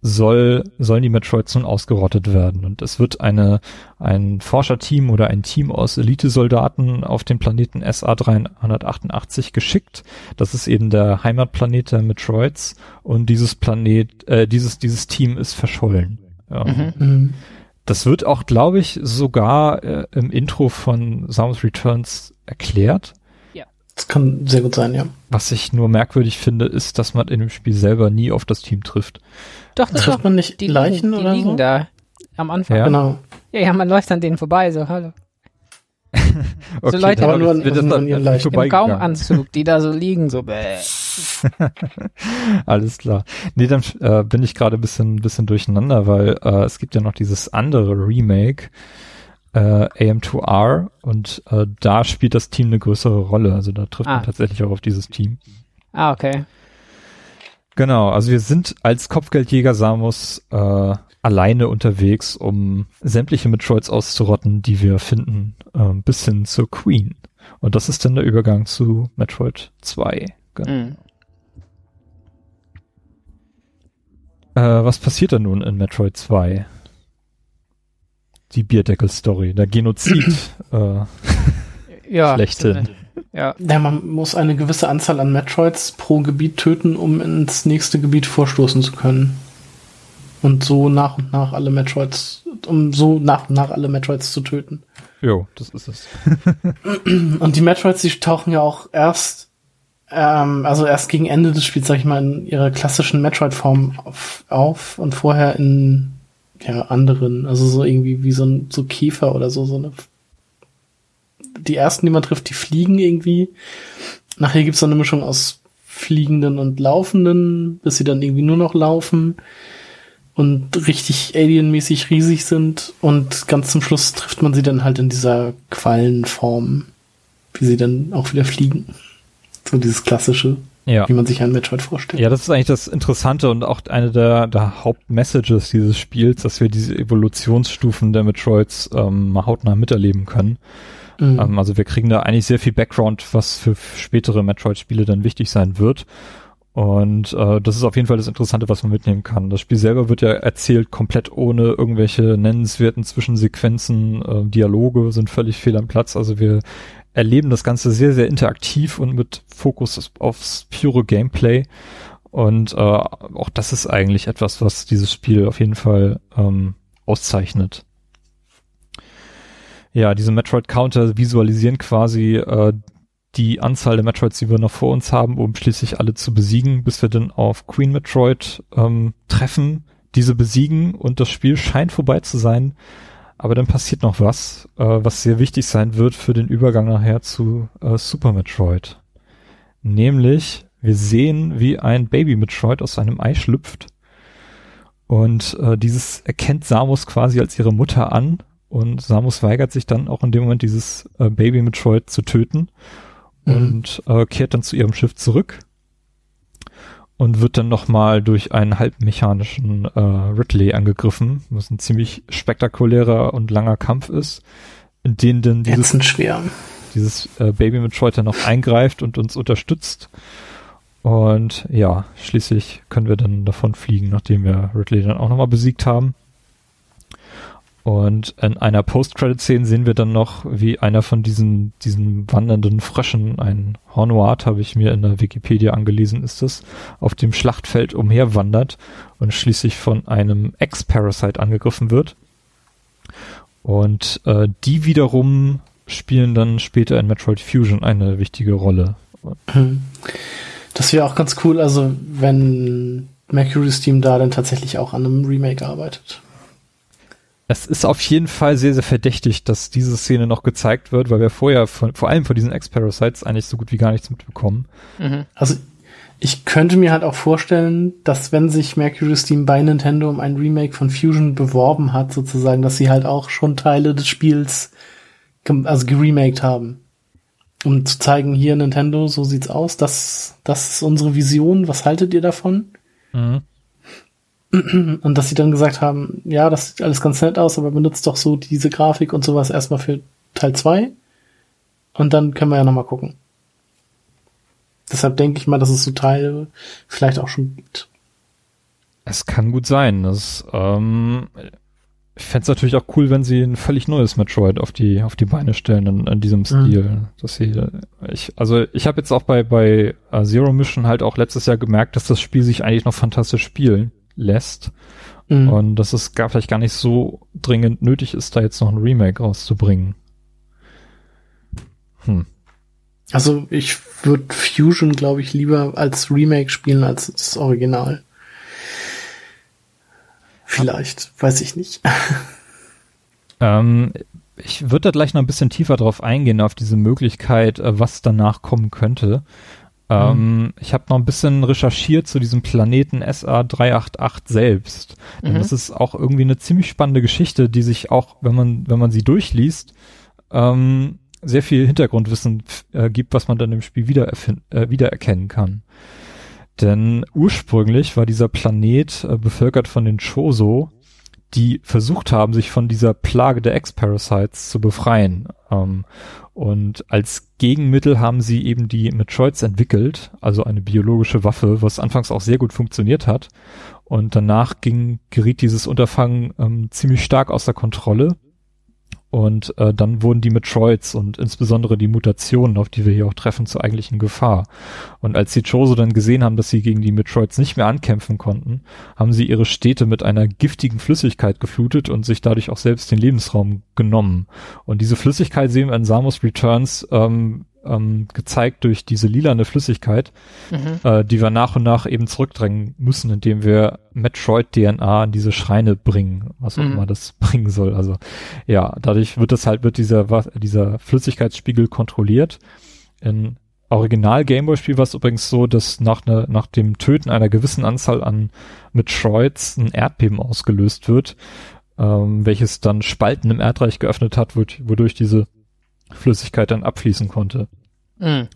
soll, sollen die Metroids nun ausgerottet werden. Und es wird eine, ein Forscherteam oder ein Team aus Elitesoldaten auf den Planeten SA-388 geschickt. Das ist eben der Heimatplanet der Metroids. Und dieses Planet, äh, dieses, dieses Team ist verschollen. Ja. Mhm. mhm. Das wird auch, glaube ich, sogar äh, im Intro von Samus Returns erklärt. Das kann sehr gut sein, ja. Was ich nur merkwürdig finde, ist, dass man in dem Spiel selber nie auf das Team trifft. Doch, das trifft man nicht die Leichen liegen, oder die liegen so? da am Anfang. Ja. Genau. Ja, ja, man läuft an denen vorbei, so, hallo. okay, so Leute aber nur an, das an ihren Leichen. Im Gaumanzug, die da so liegen, so bäh. Alles klar. Nee, dann äh, bin ich gerade ein bisschen, bisschen durcheinander, weil äh, es gibt ja noch dieses andere Remake, äh, AM2R und äh, da spielt das Team eine größere Rolle. Also da trifft ah. man tatsächlich auch auf dieses Team. Ah, okay. Genau, also wir sind als Kopfgeldjäger Samus äh, alleine unterwegs, um sämtliche Metroids auszurotten, die wir finden, äh, bis hin zur Queen. Und das ist dann der Übergang zu Metroid 2. Genau. Mm. Äh, was passiert dann nun in Metroid 2? Die Bierdeckel-Story, der Genozid äh, ja, schlechthin. Ja. ja, man muss eine gewisse Anzahl an Metroids pro Gebiet töten, um ins nächste Gebiet vorstoßen zu können. Und so nach und nach alle Metroids, um so nach und nach alle Metroids zu töten. Jo, das ist es. und die Metroids, die tauchen ja auch erst, ähm, also erst gegen Ende des Spiels, sag ich mal, in ihrer klassischen Metroid-Form auf, auf und vorher in ja, anderen, also so irgendwie wie so ein so Käfer oder so, so eine. Die ersten, die man trifft, die fliegen irgendwie. Nachher gibt's so eine Mischung aus fliegenden und laufenden, bis sie dann irgendwie nur noch laufen und richtig alienmäßig riesig sind und ganz zum Schluss trifft man sie dann halt in dieser Quallenform, wie sie dann auch wieder fliegen. So dieses klassische, Ja. wie man sich ein Metroid vorstellt. Ja, das ist eigentlich das Interessante und auch eine der, der Hauptmessages dieses Spiels, dass wir diese Evolutionsstufen der Metroids ähm, mal hautnah miterleben können. Mhm. Ähm, also wir kriegen da eigentlich sehr viel Background, was für spätere Metroid-Spiele dann wichtig sein wird. Und äh, das ist auf jeden Fall das Interessante, was man mitnehmen kann. Das Spiel selber wird ja erzählt komplett ohne irgendwelche nennenswerten Zwischensequenzen. Äh, Dialoge sind völlig fehl am Platz. Also wir erleben das Ganze sehr, sehr interaktiv und mit Fokus aufs pure Gameplay. Und äh, auch das ist eigentlich etwas, was dieses Spiel auf jeden Fall ähm, auszeichnet. Ja, diese Metroid-Counter visualisieren quasi äh, die Anzahl der Metroids, die wir noch vor uns haben, um schließlich alle zu besiegen, bis wir dann auf Queen Metroid ähm, treffen, diese besiegen und das Spiel scheint vorbei zu sein. Aber dann passiert noch was, äh, was sehr wichtig sein wird für den Übergang nachher zu äh, Super Metroid. Nämlich, wir sehen, wie ein Baby Metroid aus seinem Ei schlüpft. Und äh, dieses erkennt Samus quasi als ihre Mutter an. Und Samus weigert sich dann auch in dem Moment, dieses äh, Baby Metroid zu töten und äh, kehrt dann zu ihrem Schiff zurück und wird dann nochmal durch einen halbmechanischen äh, Ridley angegriffen, was ein ziemlich spektakulärer und langer Kampf ist, in dem dann dieses, dieses äh, Baby Metroid dann noch eingreift und uns unterstützt. Und ja, schließlich können wir dann davon fliegen, nachdem wir Ridley dann auch nochmal besiegt haben. Und in einer Post-Credit-Szene sehen wir dann noch, wie einer von diesen, diesen wandernden Fröschen, ein Hornoat, habe ich mir in der Wikipedia angelesen, ist es, auf dem Schlachtfeld umherwandert und schließlich von einem Ex-Parasite angegriffen wird. Und äh, die wiederum spielen dann später in Metroid Fusion eine wichtige Rolle. Mhm. Das wäre auch ganz cool, also wenn Mercury's Team da dann tatsächlich auch an einem Remake arbeitet. Es ist auf jeden Fall sehr, sehr verdächtig, dass diese Szene noch gezeigt wird, weil wir vorher von, vor allem von diesen Ex-Parasites eigentlich so gut wie gar nichts mitbekommen. Mhm. Also ich könnte mir halt auch vorstellen, dass wenn sich Mercury's Team bei Nintendo um ein Remake von Fusion beworben hat, sozusagen, dass sie halt auch schon Teile des Spiels also geremaked haben. Um zu zeigen, hier Nintendo, so sieht's aus, das, das ist unsere Vision, was haltet ihr davon? Mhm. Und dass sie dann gesagt haben, ja, das sieht alles ganz nett aus, aber benutzt doch so diese Grafik und sowas erstmal für Teil 2. Und dann können wir ja nochmal gucken. Deshalb denke ich mal, dass es so Teile vielleicht auch schon gibt. Es kann gut sein. Das, ähm, ich fände es natürlich auch cool, wenn sie ein völlig neues Metroid auf die, auf die Beine stellen in, in diesem Stil. Dass sie, ich, also ich habe jetzt auch bei, bei uh, Zero Mission halt auch letztes Jahr gemerkt, dass das Spiel sich eigentlich noch fantastisch spielen lässt. Mhm. Und dass es gar vielleicht gar nicht so dringend nötig ist, da jetzt noch ein Remake rauszubringen. Hm. Also ich würde Fusion, glaube ich, lieber als Remake spielen als das Original. Vielleicht, weiß ich nicht. Ähm, ich würde da gleich noch ein bisschen tiefer drauf eingehen, auf diese Möglichkeit, äh, was danach kommen könnte. Ähm, Ich habe noch ein bisschen recherchiert zu diesem Planeten SA388 selbst. Denn Mhm. das ist auch irgendwie eine ziemlich spannende Geschichte, die sich auch, wenn man, wenn man sie durchliest, ähm, sehr viel Hintergrundwissen äh, gibt, was man dann im Spiel wieder äh, wiedererkennen kann. Denn ursprünglich war dieser Planet äh, bevölkert von den Choso, die versucht haben, sich von dieser Plage der Ex-Parasites zu befreien. Ähm, und als Gegenmittel haben sie eben die Metroids entwickelt, also eine biologische Waffe, was anfangs auch sehr gut funktioniert hat. Und danach ging, geriet dieses Unterfangen ähm, ziemlich stark außer Kontrolle. Und äh, dann wurden die Metroids und insbesondere die Mutationen, auf die wir hier auch treffen, zur eigentlichen Gefahr. Und als die Choso dann gesehen haben, dass sie gegen die Metroids nicht mehr ankämpfen konnten, haben sie ihre Städte mit einer giftigen Flüssigkeit geflutet und sich dadurch auch selbst den Lebensraum genommen. Und diese Flüssigkeit sehen wir in Samus Returns ähm, ähm, gezeigt durch diese lilane Flüssigkeit, mhm. äh, die wir nach und nach eben zurückdrängen müssen, indem wir Metroid-DNA in diese Schreine bringen, was auch mhm. immer das bringen soll. Also ja, dadurch wird das halt, wird dieser, dieser Flüssigkeitsspiegel kontrolliert. In Original Gameboy-Spiel war es übrigens so, dass nach, ne, nach dem Töten einer gewissen Anzahl an Metroids ein Erdbeben ausgelöst wird, ähm, welches dann Spalten im Erdreich geöffnet hat, wodurch diese Flüssigkeit dann abfließen konnte. Mhm.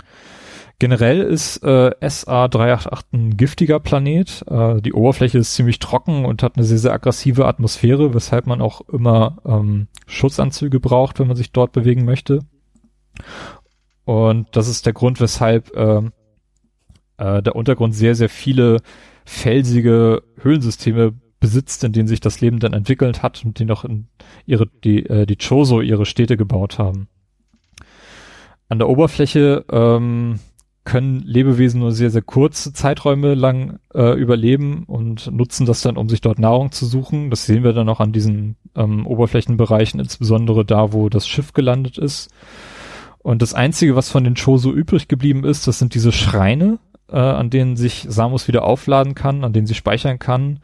Generell ist äh, SA388 ein giftiger Planet. Äh, die Oberfläche ist ziemlich trocken und hat eine sehr, sehr aggressive Atmosphäre, weshalb man auch immer ähm, Schutzanzüge braucht, wenn man sich dort bewegen möchte. Und das ist der Grund, weshalb äh, äh, der Untergrund sehr, sehr viele felsige Höhlensysteme besitzt, in denen sich das Leben dann entwickelt hat und die noch in ihre, die, äh, die Choso ihre Städte gebaut haben. An der Oberfläche ähm, können Lebewesen nur sehr, sehr kurze Zeiträume lang äh, überleben und nutzen das dann, um sich dort Nahrung zu suchen. Das sehen wir dann auch an diesen ähm, Oberflächenbereichen, insbesondere da, wo das Schiff gelandet ist. Und das Einzige, was von den Choso übrig geblieben ist, das sind diese Schreine, äh, an denen sich Samus wieder aufladen kann, an denen sie speichern kann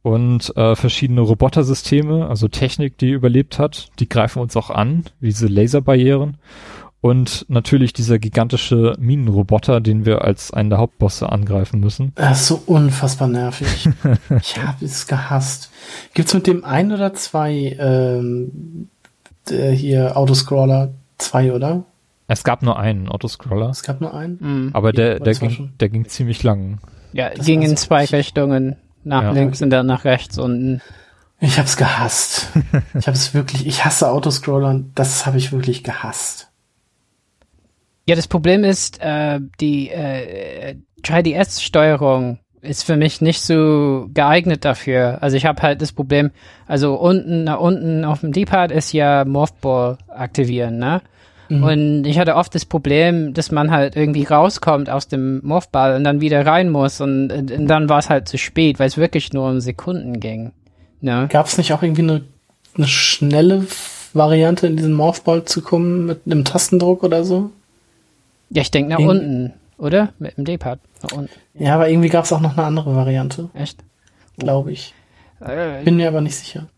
und äh, verschiedene Robotersysteme, also Technik, die überlebt hat, die greifen uns auch an, wie diese Laserbarrieren. Und natürlich dieser gigantische Minenroboter, den wir als einen der Hauptbosse angreifen müssen. Das ist so unfassbar nervig. ich habe es gehasst. Gibt's mit dem ein oder zwei ähm, hier Autoscroller? Zwei, oder? Es gab nur einen Autoscroller. Es gab nur einen? Mhm. Aber der, der, ging, der ging ziemlich lang. Ja, das ging in zwei Richtungen. Nach ja. links und dann nach rechts unten. Ich hab's gehasst. ich hab's wirklich, ich hasse Autoscroller das habe ich wirklich gehasst. Ja, das Problem ist, äh, die äh, 3DS-Steuerung ist für mich nicht so geeignet dafür. Also ich habe halt das Problem, also unten, nach unten auf dem D-Pad ist ja Morphball aktivieren, ne? Mhm. Und ich hatte oft das Problem, dass man halt irgendwie rauskommt aus dem Morphball und dann wieder rein muss und, und dann war es halt zu spät, weil es wirklich nur um Sekunden ging. Ne? Gab es nicht auch irgendwie eine, eine schnelle Variante in diesen Morphball zu kommen mit einem Tastendruck oder so? Ja, ich denke nach In unten, oder? Mit dem D-Pad. Ja, aber irgendwie gab es auch noch eine andere Variante. Echt? Glaube ich. Äh, Bin mir aber nicht sicher.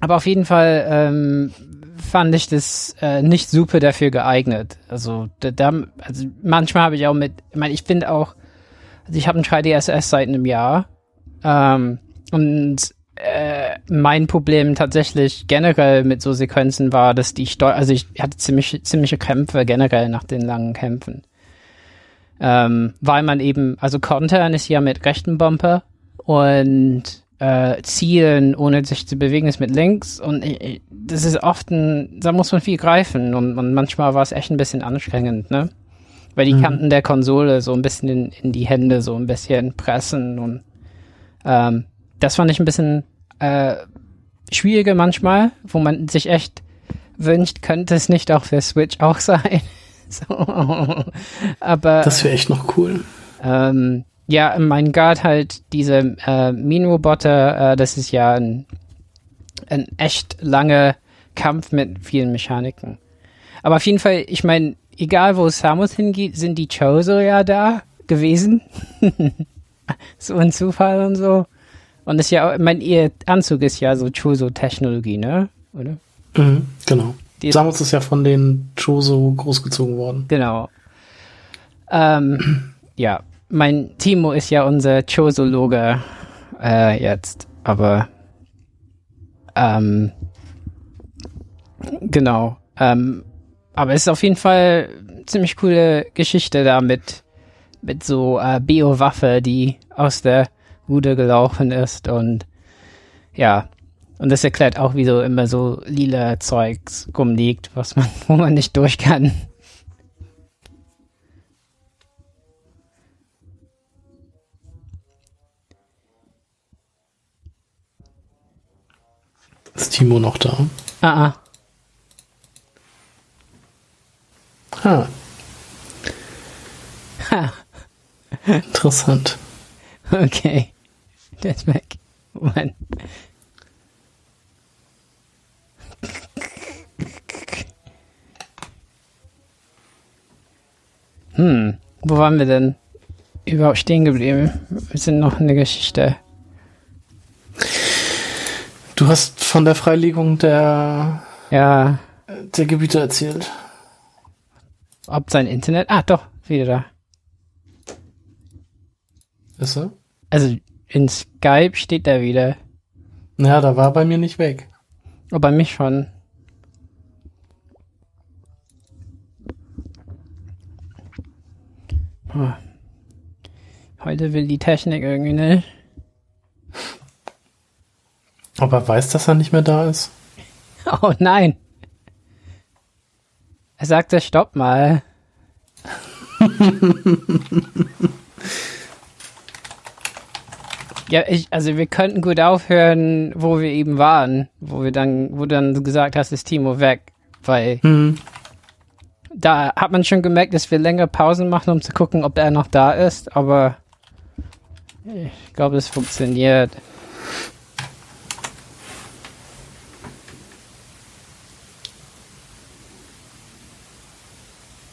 Aber auf jeden Fall ähm, fand ich das äh, nicht super dafür geeignet. Also, da, da also manchmal habe ich auch mit, ich meine, ich finde auch, also ich habe ein 3DSS seit einem Jahr ähm, und äh, mein Problem tatsächlich generell mit so Sequenzen war, dass die Steu also ich hatte ziemlich, ziemliche Kämpfe generell nach den langen Kämpfen. Ähm, weil man eben, also Kontern ist ja mit rechten Bumper und äh, Zielen, ohne sich zu bewegen, ist mit links und ich, das ist oft ein, da muss man viel greifen und, und manchmal war es echt ein bisschen anstrengend, ne? Weil die mhm. Kanten der Konsole so ein bisschen in, in die Hände so ein bisschen pressen und ähm, das fand ich ein bisschen äh, schwieriger manchmal, wo man sich echt wünscht, könnte es nicht auch für Switch auch sein. so. Aber das wäre echt noch cool. Ähm, ja, mein Guard halt diese äh, Minenroboter, äh, das ist ja ein, ein echt langer Kampf mit vielen Mechaniken. Aber auf jeden Fall, ich meine, egal wo Samus hingeht, sind die Chozo ja da gewesen. so ein Zufall und so. Und ist ja, mein, ihr Anzug ist ja so Choso-Technologie, ne? Oder? Mhm, genau. Die Samus ist ja von den Choso großgezogen worden. Genau. Ähm, ja, mein Timo ist ja unser Choso-Loge äh, jetzt, aber ähm, genau. Ähm, aber es ist auf jeden Fall ziemlich coole Geschichte da mit, mit so äh, Bio-Waffe, die aus der Bude gelaufen ist und ja, und das erklärt auch, wieso immer so lila Zeugs rumliegt, was man, wo man nicht durch kann. Ist Timo noch da? Ah, ah. Ha, Ha, interessant. okay. Der ist weg. Moment. Hm, wo waren wir denn überhaupt stehen geblieben? Wir sind noch eine Geschichte. Du hast von der Freilegung der, Ja, der Gebiete erzählt. ob sein Internet. Ah, doch, wieder da. Ist er? Also in Skype steht er wieder. Ja, da war bei mir nicht weg. Oh, bei mich schon. Oh. Heute will die Technik irgendwie nicht. Ob er weiß, dass er nicht mehr da ist? Oh nein. Er sagte, stopp mal. ja, ich, also wir könnten gut aufhören, wo wir eben waren, wo wir dann, wo du dann gesagt hast, ist Timo weg, weil Hm. da hat man schon gemerkt, dass wir länger Pausen machen, um zu gucken, ob er noch da ist, aber ich glaube, es funktioniert.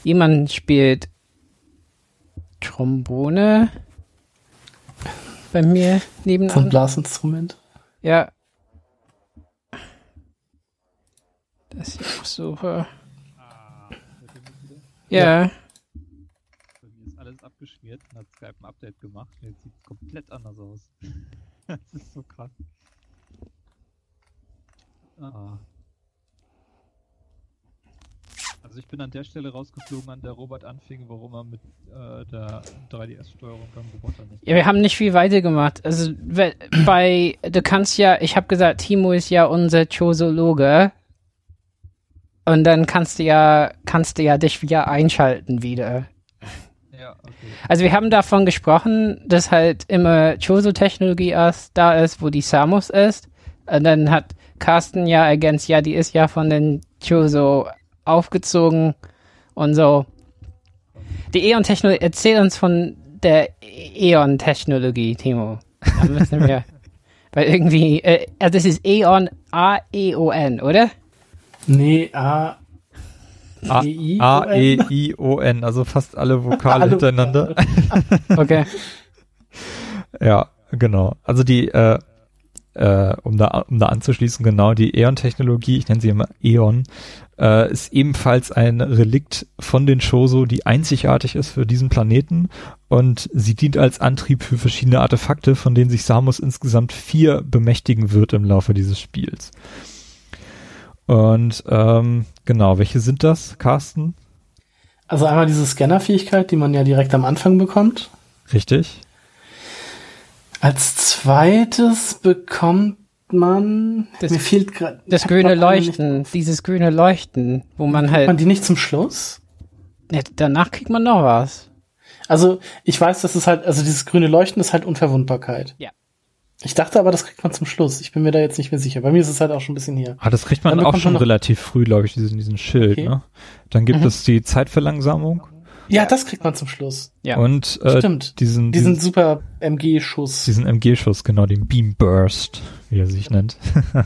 Jemand spielt Trombone bei mir So ein nebenan. Blasinstrument. Ja. Das ich auch suche. Ja. Bei mir ist alles abgeschmiert und hat Skype ein Update gemacht. Jetzt sieht es komplett anders aus. das ist so krass. Ah. Also ich bin an der Stelle rausgeflogen, an der Robert anfing, warum er mit äh, der 3DS-Steuerung beim Roboter nicht. Ja, wir haben nicht viel weiter gemacht. Also bei, du kannst ja, ich habe gesagt, Timo ist ja unser Chosologe. Und dann kannst du ja, kannst du ja dich wieder einschalten wieder. Ja, okay. Also wir haben davon gesprochen, dass halt immer Choso-Technologie da ist, wo die Samus ist. Und dann hat Carsten ja ergänzt, ja, die ist ja von den Choso aufgezogen und so. Die Eon-Technologie, erzähl uns von der Eon-Technologie, Timo. Da müssen wir, weil irgendwie, äh, also das ist Eon, A-E-O-N, oder? Nee, A. A- E-I-O-N? A-E-I-O-N, also fast alle Vokale hintereinander. Okay. Ja, genau. Also die, äh, äh, um da, um da anzuschließen, genau, die Eon-Technologie, ich nenne sie immer Eon, äh, ist ebenfalls ein Relikt von den Choso, die einzigartig ist für diesen Planeten und sie dient als Antrieb für verschiedene Artefakte, von denen sich Samus insgesamt vier bemächtigen wird im Laufe dieses Spiels. Und ähm, genau, welche sind das, Carsten? Also einmal diese Scannerfähigkeit, die man ja direkt am Anfang bekommt. Richtig? Als zweites bekommt man. Das- mir fehlt gerade. Das grüne Leuchten, dieses grüne Leuchten, wo man Man halt, die nicht zum Schluss? ja, danach kriegt man noch was. Also, ich weiß, dass es halt, also dieses grüne Leuchten ist halt Unverwundbarkeit. Ja. Ich dachte aber, das kriegt man zum Schluss. Ich bin mir da jetzt nicht mehr sicher. Bei mir ist es halt auch schon ein bisschen hier. Ah, das kriegt man auch schon man relativ früh, glaube ich, diesen, diesen Schild, Okay. ne? Dann gibt Mhm. es die Zeitverlangsamung Ja, das kriegt man zum Schluss. Ja. und äh, Stimmt. diesen, Diesen diesen, super MG-Schuss. diesen MG-Schuss, genau, den Beam Burst, wie er sich nennt.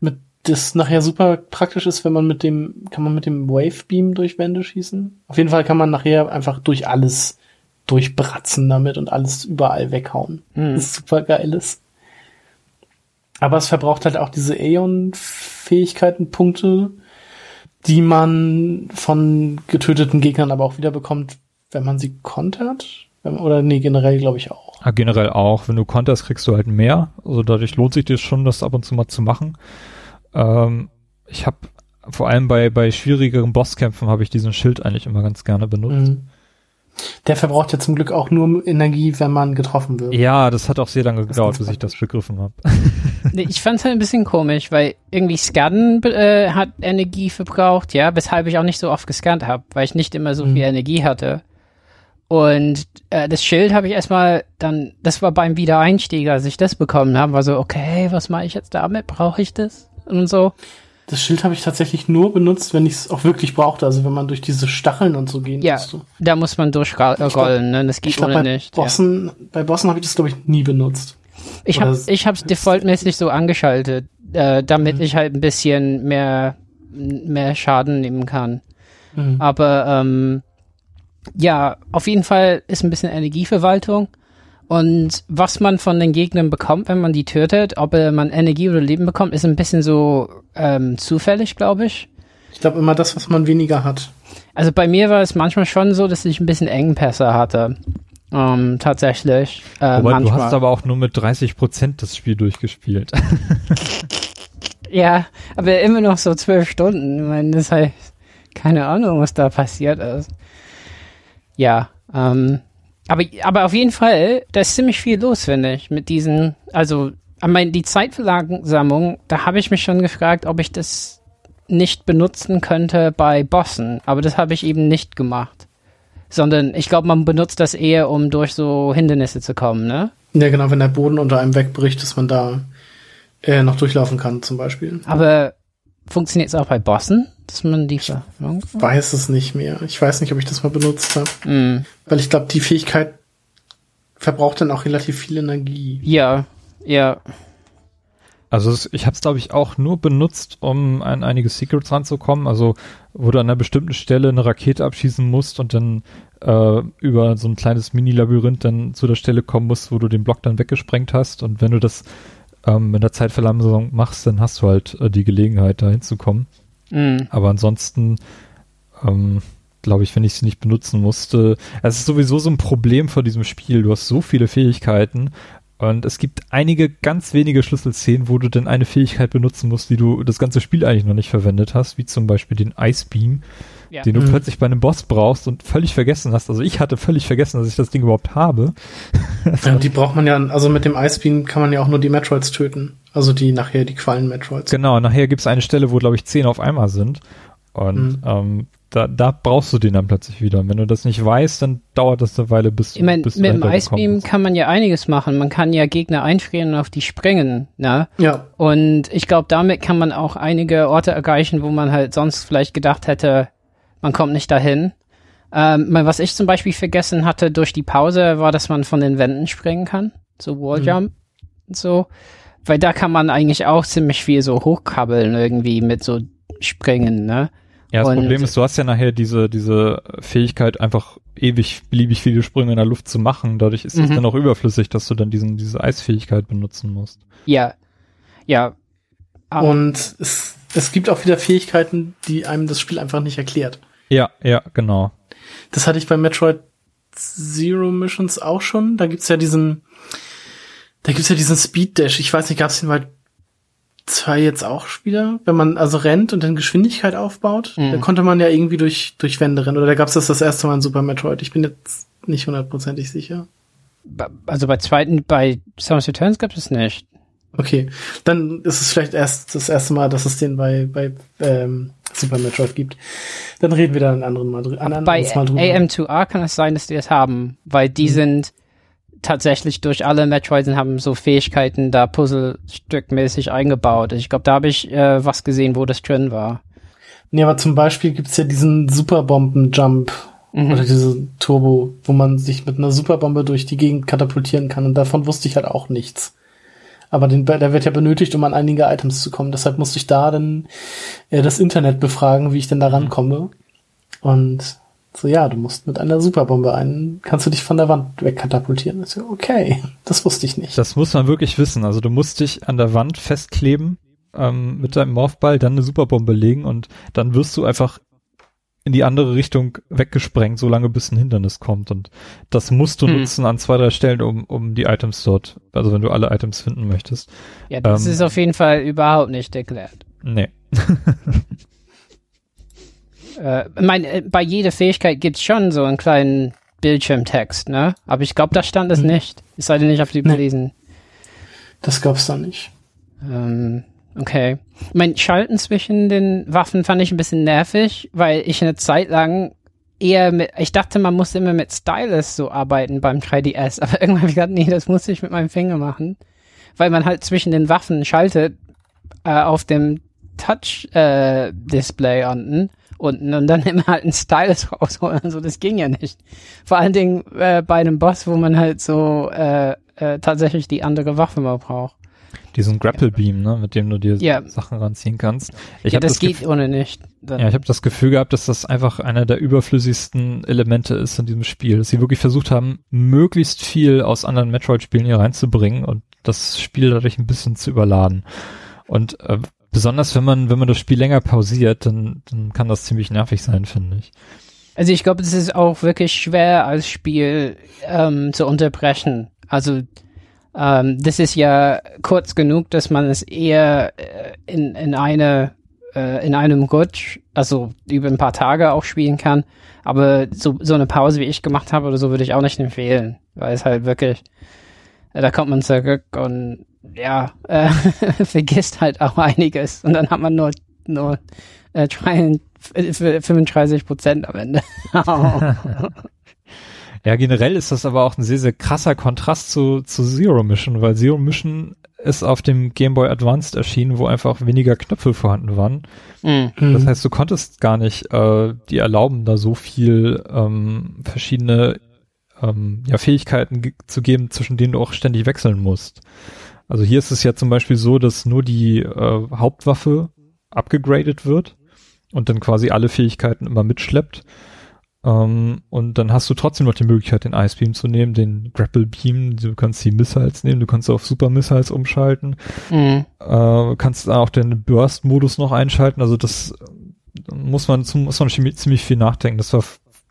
Mit, das nachher super praktisch ist, wenn man mit dem, kann man mit dem Wave Beam durch Wände schießen. Auf jeden Fall kann man nachher einfach durch alles durchbratzen damit und alles überall weghauen. Hm. Das super geil ist. Aber es verbraucht halt auch diese Aeon-Fähigkeiten-Punkte, die man von getöteten Gegnern aber auch wieder bekommt, wenn man sie kontert. Oder nee, generell glaube ich auch. Ah, generell auch, wenn du konterst, kriegst du halt mehr. Also dadurch lohnt sich das schon, das ab und zu mal zu machen. Ähm, ich habe vor allem bei, bei schwierigeren Bosskämpfen habe ich diesen Schild eigentlich immer ganz gerne benutzt. Mhm. Der verbraucht ja zum Glück auch nur Energie, wenn man getroffen wird. Ja, das hat auch sehr lange gedauert, bis ich das begriffen habe. Ich fand's halt ein bisschen komisch, weil irgendwie Scannen äh, hat Energie verbraucht, ja, weshalb ich auch nicht so oft gescannt habe, weil ich nicht immer so Mhm. viel Energie hatte. Und äh, das Schild habe ich erstmal dann, das war beim Wiedereinstieg, als ich das bekommen habe, war so, okay, was mache ich jetzt damit? Brauche ich das? Und so. Das Schild habe ich tatsächlich nur benutzt, wenn ich es auch wirklich brauchte. Also wenn man durch diese Stacheln und so gehen Ja, musste. da muss man durchrollen, ne? Das geht Ich glaube, ohne bei nicht. Ja. Bossen, bei Bossen habe ich das, glaube ich, nie benutzt. Ich habe s- ich hab's defaultmäßig so angeschaltet, äh, damit Mhm. ich halt ein bisschen mehr mehr Schaden nehmen kann. Mhm. Aber ähm, ja, auf jeden Fall ist ein bisschen Energieverwaltung. Und was man von den Gegnern bekommt, wenn man die tötet, ob äh, man Energie oder Leben bekommt, ist ein bisschen so ähm, zufällig, glaube ich. Ich glaube immer das, was man weniger hat. Also bei mir war es manchmal schon so, dass ich ein bisschen Engpässe hatte. Ähm, tatsächlich. Äh, Aber manchmal. du hast aber auch nur mit 30 Prozent das Spiel durchgespielt. Ja, aber immer noch so zwölf Stunden. Ich meine, das heißt, keine Ahnung, was da passiert ist. Ja, ähm, aber, aber auf jeden Fall, da ist ziemlich viel los, finde ich, mit diesen, also, ich meine, die Zeitverlangsamung, da habe ich mich schon gefragt, ob ich das nicht benutzen könnte bei Bossen, aber das habe ich eben nicht gemacht. Sondern ich glaube, man benutzt das eher, um durch so Hindernisse zu kommen, ne? Ja, genau, wenn der Boden unter einem wegbricht, dass man da äh, noch durchlaufen kann, zum Beispiel. Aber funktioniert es auch bei Bossen, dass man die Verwirrung- Weiß es nicht mehr. Ich weiß nicht, ob ich das mal benutzt habe. Mm. Weil ich glaube, die Fähigkeit verbraucht dann auch relativ viel Energie. Ja, ja. Also ich habe es, glaube ich, auch nur benutzt, um an einige Secrets ranzukommen. Also wo du an einer bestimmten Stelle eine Rakete abschießen musst und dann äh, über so ein kleines Mini-Labyrinth dann zu der Stelle kommen musst, wo du den Block dann weggesprengt hast. Und wenn du das ähm, in der Zeitverlangsamung machst, dann hast du halt äh, die Gelegenheit, da hinzukommen. Mm. Aber ansonsten, ähm, glaube ich, wenn ich sie nicht benutzen musste, es ist sowieso so ein Problem vor diesem Spiel. Du hast so viele Fähigkeiten und es gibt einige ganz wenige Schlüsselszenen, wo du dann eine Fähigkeit benutzen musst, die du das ganze Spiel eigentlich noch nicht verwendet hast, wie zum Beispiel den Ice Beam, Ja. den du Mhm. plötzlich bei einem Boss brauchst und völlig vergessen hast. Also ich hatte völlig vergessen, dass ich das Ding überhaupt habe. Ja, die braucht man ja, also mit dem Ice Beam kann man ja auch nur die Metroids töten. Also die nachher die Quallen-Metroids. Genau, nachher gibt es eine Stelle, wo, glaube ich, zehn auf einmal sind. Und Mhm. ähm, da, da brauchst du den dann plötzlich wieder. Und wenn du das nicht weißt, dann dauert das eine Weile, bis, Ich meine, bis du mit dem dahinter Ice gekommen Beam bist. kann man ja einiges machen. Man kann ja Gegner einfrieren und auf die springen, ne? Ja, Und ich glaube, damit kann man auch einige Orte erreichen, wo man halt sonst vielleicht gedacht hätte, man kommt nicht dahin. Ähm, was ich zum Beispiel vergessen hatte durch die Pause, war, dass man von den Wänden springen kann. So Walljump und so. Weil da kann man eigentlich auch ziemlich viel so hochkrabbeln irgendwie mit so Springen, ne? Ja, das und- Problem ist, du hast ja nachher diese, diese Fähigkeit, einfach ewig beliebig viele Sprünge in der Luft zu machen. Dadurch ist es Mhm. dann auch überflüssig, dass du dann diesen, diese Eisfähigkeit benutzen musst. Ja. Ja. Aber- und es, es gibt auch wieder Fähigkeiten, die einem das Spiel einfach nicht erklärt. Ja, ja, genau. Das hatte ich bei Metroid Zero Missions auch schon. Da gibt's ja diesen, da gibt's ja diesen Speed Dash. Ich weiß nicht, gab's den bei zwei jetzt auch wieder? Wenn man also rennt und dann Geschwindigkeit aufbaut, Mhm. da konnte man ja irgendwie durch, durch Wände rennen. Oder da gab's das das erste Mal in Super Metroid. Ich bin jetzt nicht hundertprozentig sicher. also bei zweiten, bei Samus Returns gab es nicht. Okay, dann ist es vielleicht erst das erste Mal, dass es den bei, bei ähm, Super Metroid gibt. Dann reden wir da einen anderen Mal, drü- ein Bei anderes Mal drüber. AM2R kann es sein, dass die das haben, weil die Mhm. sind tatsächlich durch alle Metroids haben so Fähigkeiten da Puzzlestückmäßig eingebaut. Ich glaube, da habe ich äh, was gesehen, wo das drin war. Nee, aber zum Beispiel gibt's ja diesen Superbomben-Jump Mhm. oder diese Turbo, wo man sich mit einer Superbombe durch die Gegend katapultieren kann. Und davon wusste ich halt auch nichts. Aber den, der wird ja benötigt, um an einige Items zu kommen. Deshalb musste ich da dann äh, das Internet befragen, wie ich denn da rankomme. Und so, ja, du musst mit einer Superbombe einen, kannst du dich von der Wand wegkatapultieren. So, okay, das wusste ich nicht. Das muss man wirklich wissen. Also du musst dich an der Wand festkleben ähm, mit deinem Morphball, dann eine Superbombe legen und dann wirst du einfach in die andere Richtung weggesprengt, solange bis ein Hindernis kommt. Und das musst du Hm. nutzen an zwei, drei Stellen, um, um die Items dort, also wenn du alle Items finden möchtest. Ja, das Ähm. ist auf jeden Fall überhaupt nicht erklärt. Nee. Äh, ich meine, äh, bei jeder Fähigkeit gibt's schon so einen kleinen Bildschirmtext, ne? Aber ich glaube, da stand es Mhm. nicht. Es sei denn, ich habe die Nee. gelesen. Das gab's da nicht. Ähm, okay. Mein Schalten zwischen den Waffen fand ich ein bisschen nervig, weil ich eine Zeit lang eher mit, ich dachte, man musste immer mit Stylus so arbeiten beim 3DS, aber irgendwann habe ich gedacht, nee, das muss ich mit meinem Finger machen, weil man halt zwischen den Waffen schaltet äh, auf dem Touch-Display äh, unten, unten und dann immer halt ein Stylus rausholen. Also das ging ja nicht. Vor allen Dingen äh, bei einem Boss, wo man halt so äh, äh, tatsächlich die andere Waffe mal braucht. Diesen Grapple Beam, ne, mit dem du dir ja. Sachen ranziehen kannst. Ich ja, das, das geht ohne nicht. Dann ja, ich habe das Gefühl gehabt, dass das einfach einer der überflüssigsten Elemente ist in diesem Spiel. Dass sie wirklich versucht haben, möglichst viel aus anderen Metroid-Spielen hier reinzubringen und das Spiel dadurch ein bisschen zu überladen. Und äh, besonders wenn man, wenn man das Spiel länger pausiert, dann, dann kann das ziemlich nervig sein, finde ich. Also ich glaube, es ist auch wirklich schwer als Spiel ähm, zu unterbrechen. Also ähm, das ist ja kurz genug, dass man es eher äh, in, in eine äh, in einem Rutsch, also über ein paar Tage auch spielen kann. Aber so, so eine Pause, wie ich gemacht habe oder so, würde ich auch nicht empfehlen, weil es halt wirklich, äh, da kommt man zurück und ja, äh, vergisst halt auch einiges und dann hat man nur, nur äh, 35 Prozent am Ende. Ja, generell ist das aber auch ein sehr, sehr krasser Kontrast zu, zu Zero Mission, weil Zero Mission ist auf dem Game Boy Advanced erschienen, wo einfach weniger Knöpfe vorhanden waren. Mhm. Das heißt, du konntest gar nicht äh, die erlauben, da so viel ähm, verschiedene ähm, ja, Fähigkeiten zu geben, zwischen denen du auch ständig wechseln musst. Also hier ist es ja zum Beispiel so, dass nur die äh, Hauptwaffe abgegradet wird und dann quasi alle Fähigkeiten immer mitschleppt. Ähm, und dann hast du trotzdem noch die Möglichkeit, den Ice Beam zu nehmen, den Grapple Beam, du kannst die Missiles nehmen, du kannst auf Super Missiles umschalten, mhm. äh, kannst auch den Burst-Modus noch einschalten, also das muss man, muss man ziemlich viel nachdenken. Das war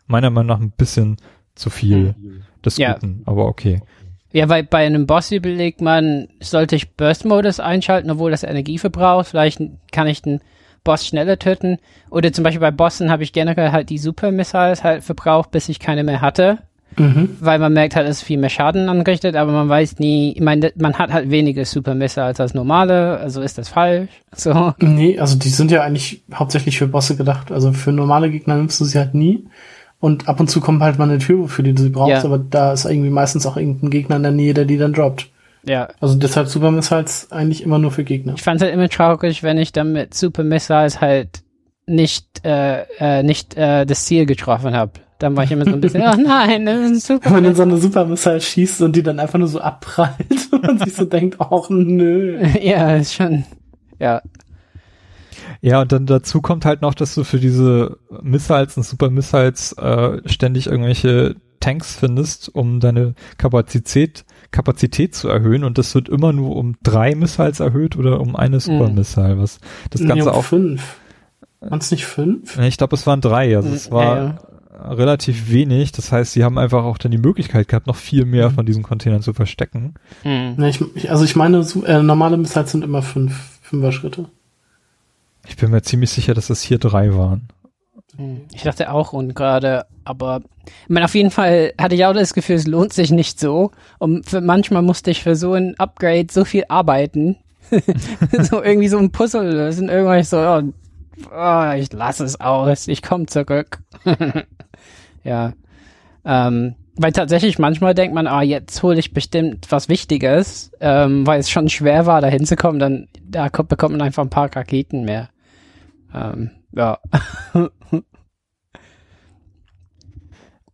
meiner Meinung nach ein bisschen zu viel des ja. Guten, aber okay. Ja, weil bei einem Boss überlegt man, sollte ich Burst-Modus einschalten, obwohl das Energie verbraucht, vielleicht kann ich den Boss schneller töten. Oder zum Beispiel bei Bossen habe ich generell halt die Super Missiles halt verbraucht, bis ich keine mehr hatte. Mhm. Weil man merkt halt, es viel mehr Schaden anrichtet, aber man weiß nie, ich meine, man hat halt weniger Super Missiles als normale, also ist das falsch? So. Nee, also die sind ja eigentlich hauptsächlich für Bosse gedacht. Also für normale Gegner nimmst du sie halt nie. Und ab und zu kommt halt mal eine Tür, wofür du sie brauchst, ja. aber da ist irgendwie meistens auch irgendein Gegner in der Nähe, der die dann droppt. Ja. Also deshalb Super Missiles eigentlich immer nur für Gegner. Ich fand es halt immer traurig, wenn ich dann mit Super Missiles halt nicht, äh, äh, nicht äh, das Ziel getroffen habe. Dann war ich immer so ein bisschen, oh nein, das ist super. Wenn man in so eine Super Missile schießt und die dann einfach nur so abprallt und man sich so denkt, ach nö. Ja, ist schon, ja. Ja, und dann dazu kommt halt noch, dass du für diese Missiles und Super Missiles äh, ständig irgendwelche Tanks findest, um deine Kapazität Kapazität zu erhöhen und das wird immer nur um drei Missiles erhöht oder um eine Super Missile, was das Ganze nee, um auch fünf. Waren es nicht fünf? Ich glaube, es waren drei. Also es war ja, ja. relativ wenig. Das heißt, sie haben einfach auch dann die Möglichkeit gehabt, noch viel mehr mhm. von diesen Containern zu verstecken. Mhm. Ich, also ich meine, äh, normale Missiles sind immer fünf, fünfer Schritte. Ich bin mir ziemlich sicher, dass es hier drei waren. Hm. Ich dachte auch und gerade, aber ich meine, auf jeden Fall hatte ich auch das Gefühl, es lohnt sich nicht so. Und für, manchmal musste ich für so ein Upgrade so viel arbeiten. so irgendwie so ein Puzzle das sind irgendwann so, oh, oh, ich lasse es aus, ich komme zurück. ja. Ähm, weil tatsächlich manchmal denkt man, ah, jetzt hole ich bestimmt was Wichtiges, ähm, weil es schon schwer war, da hinzukommen, dann da kommt, bekommt man einfach ein paar Raketen mehr. Ähm, ja.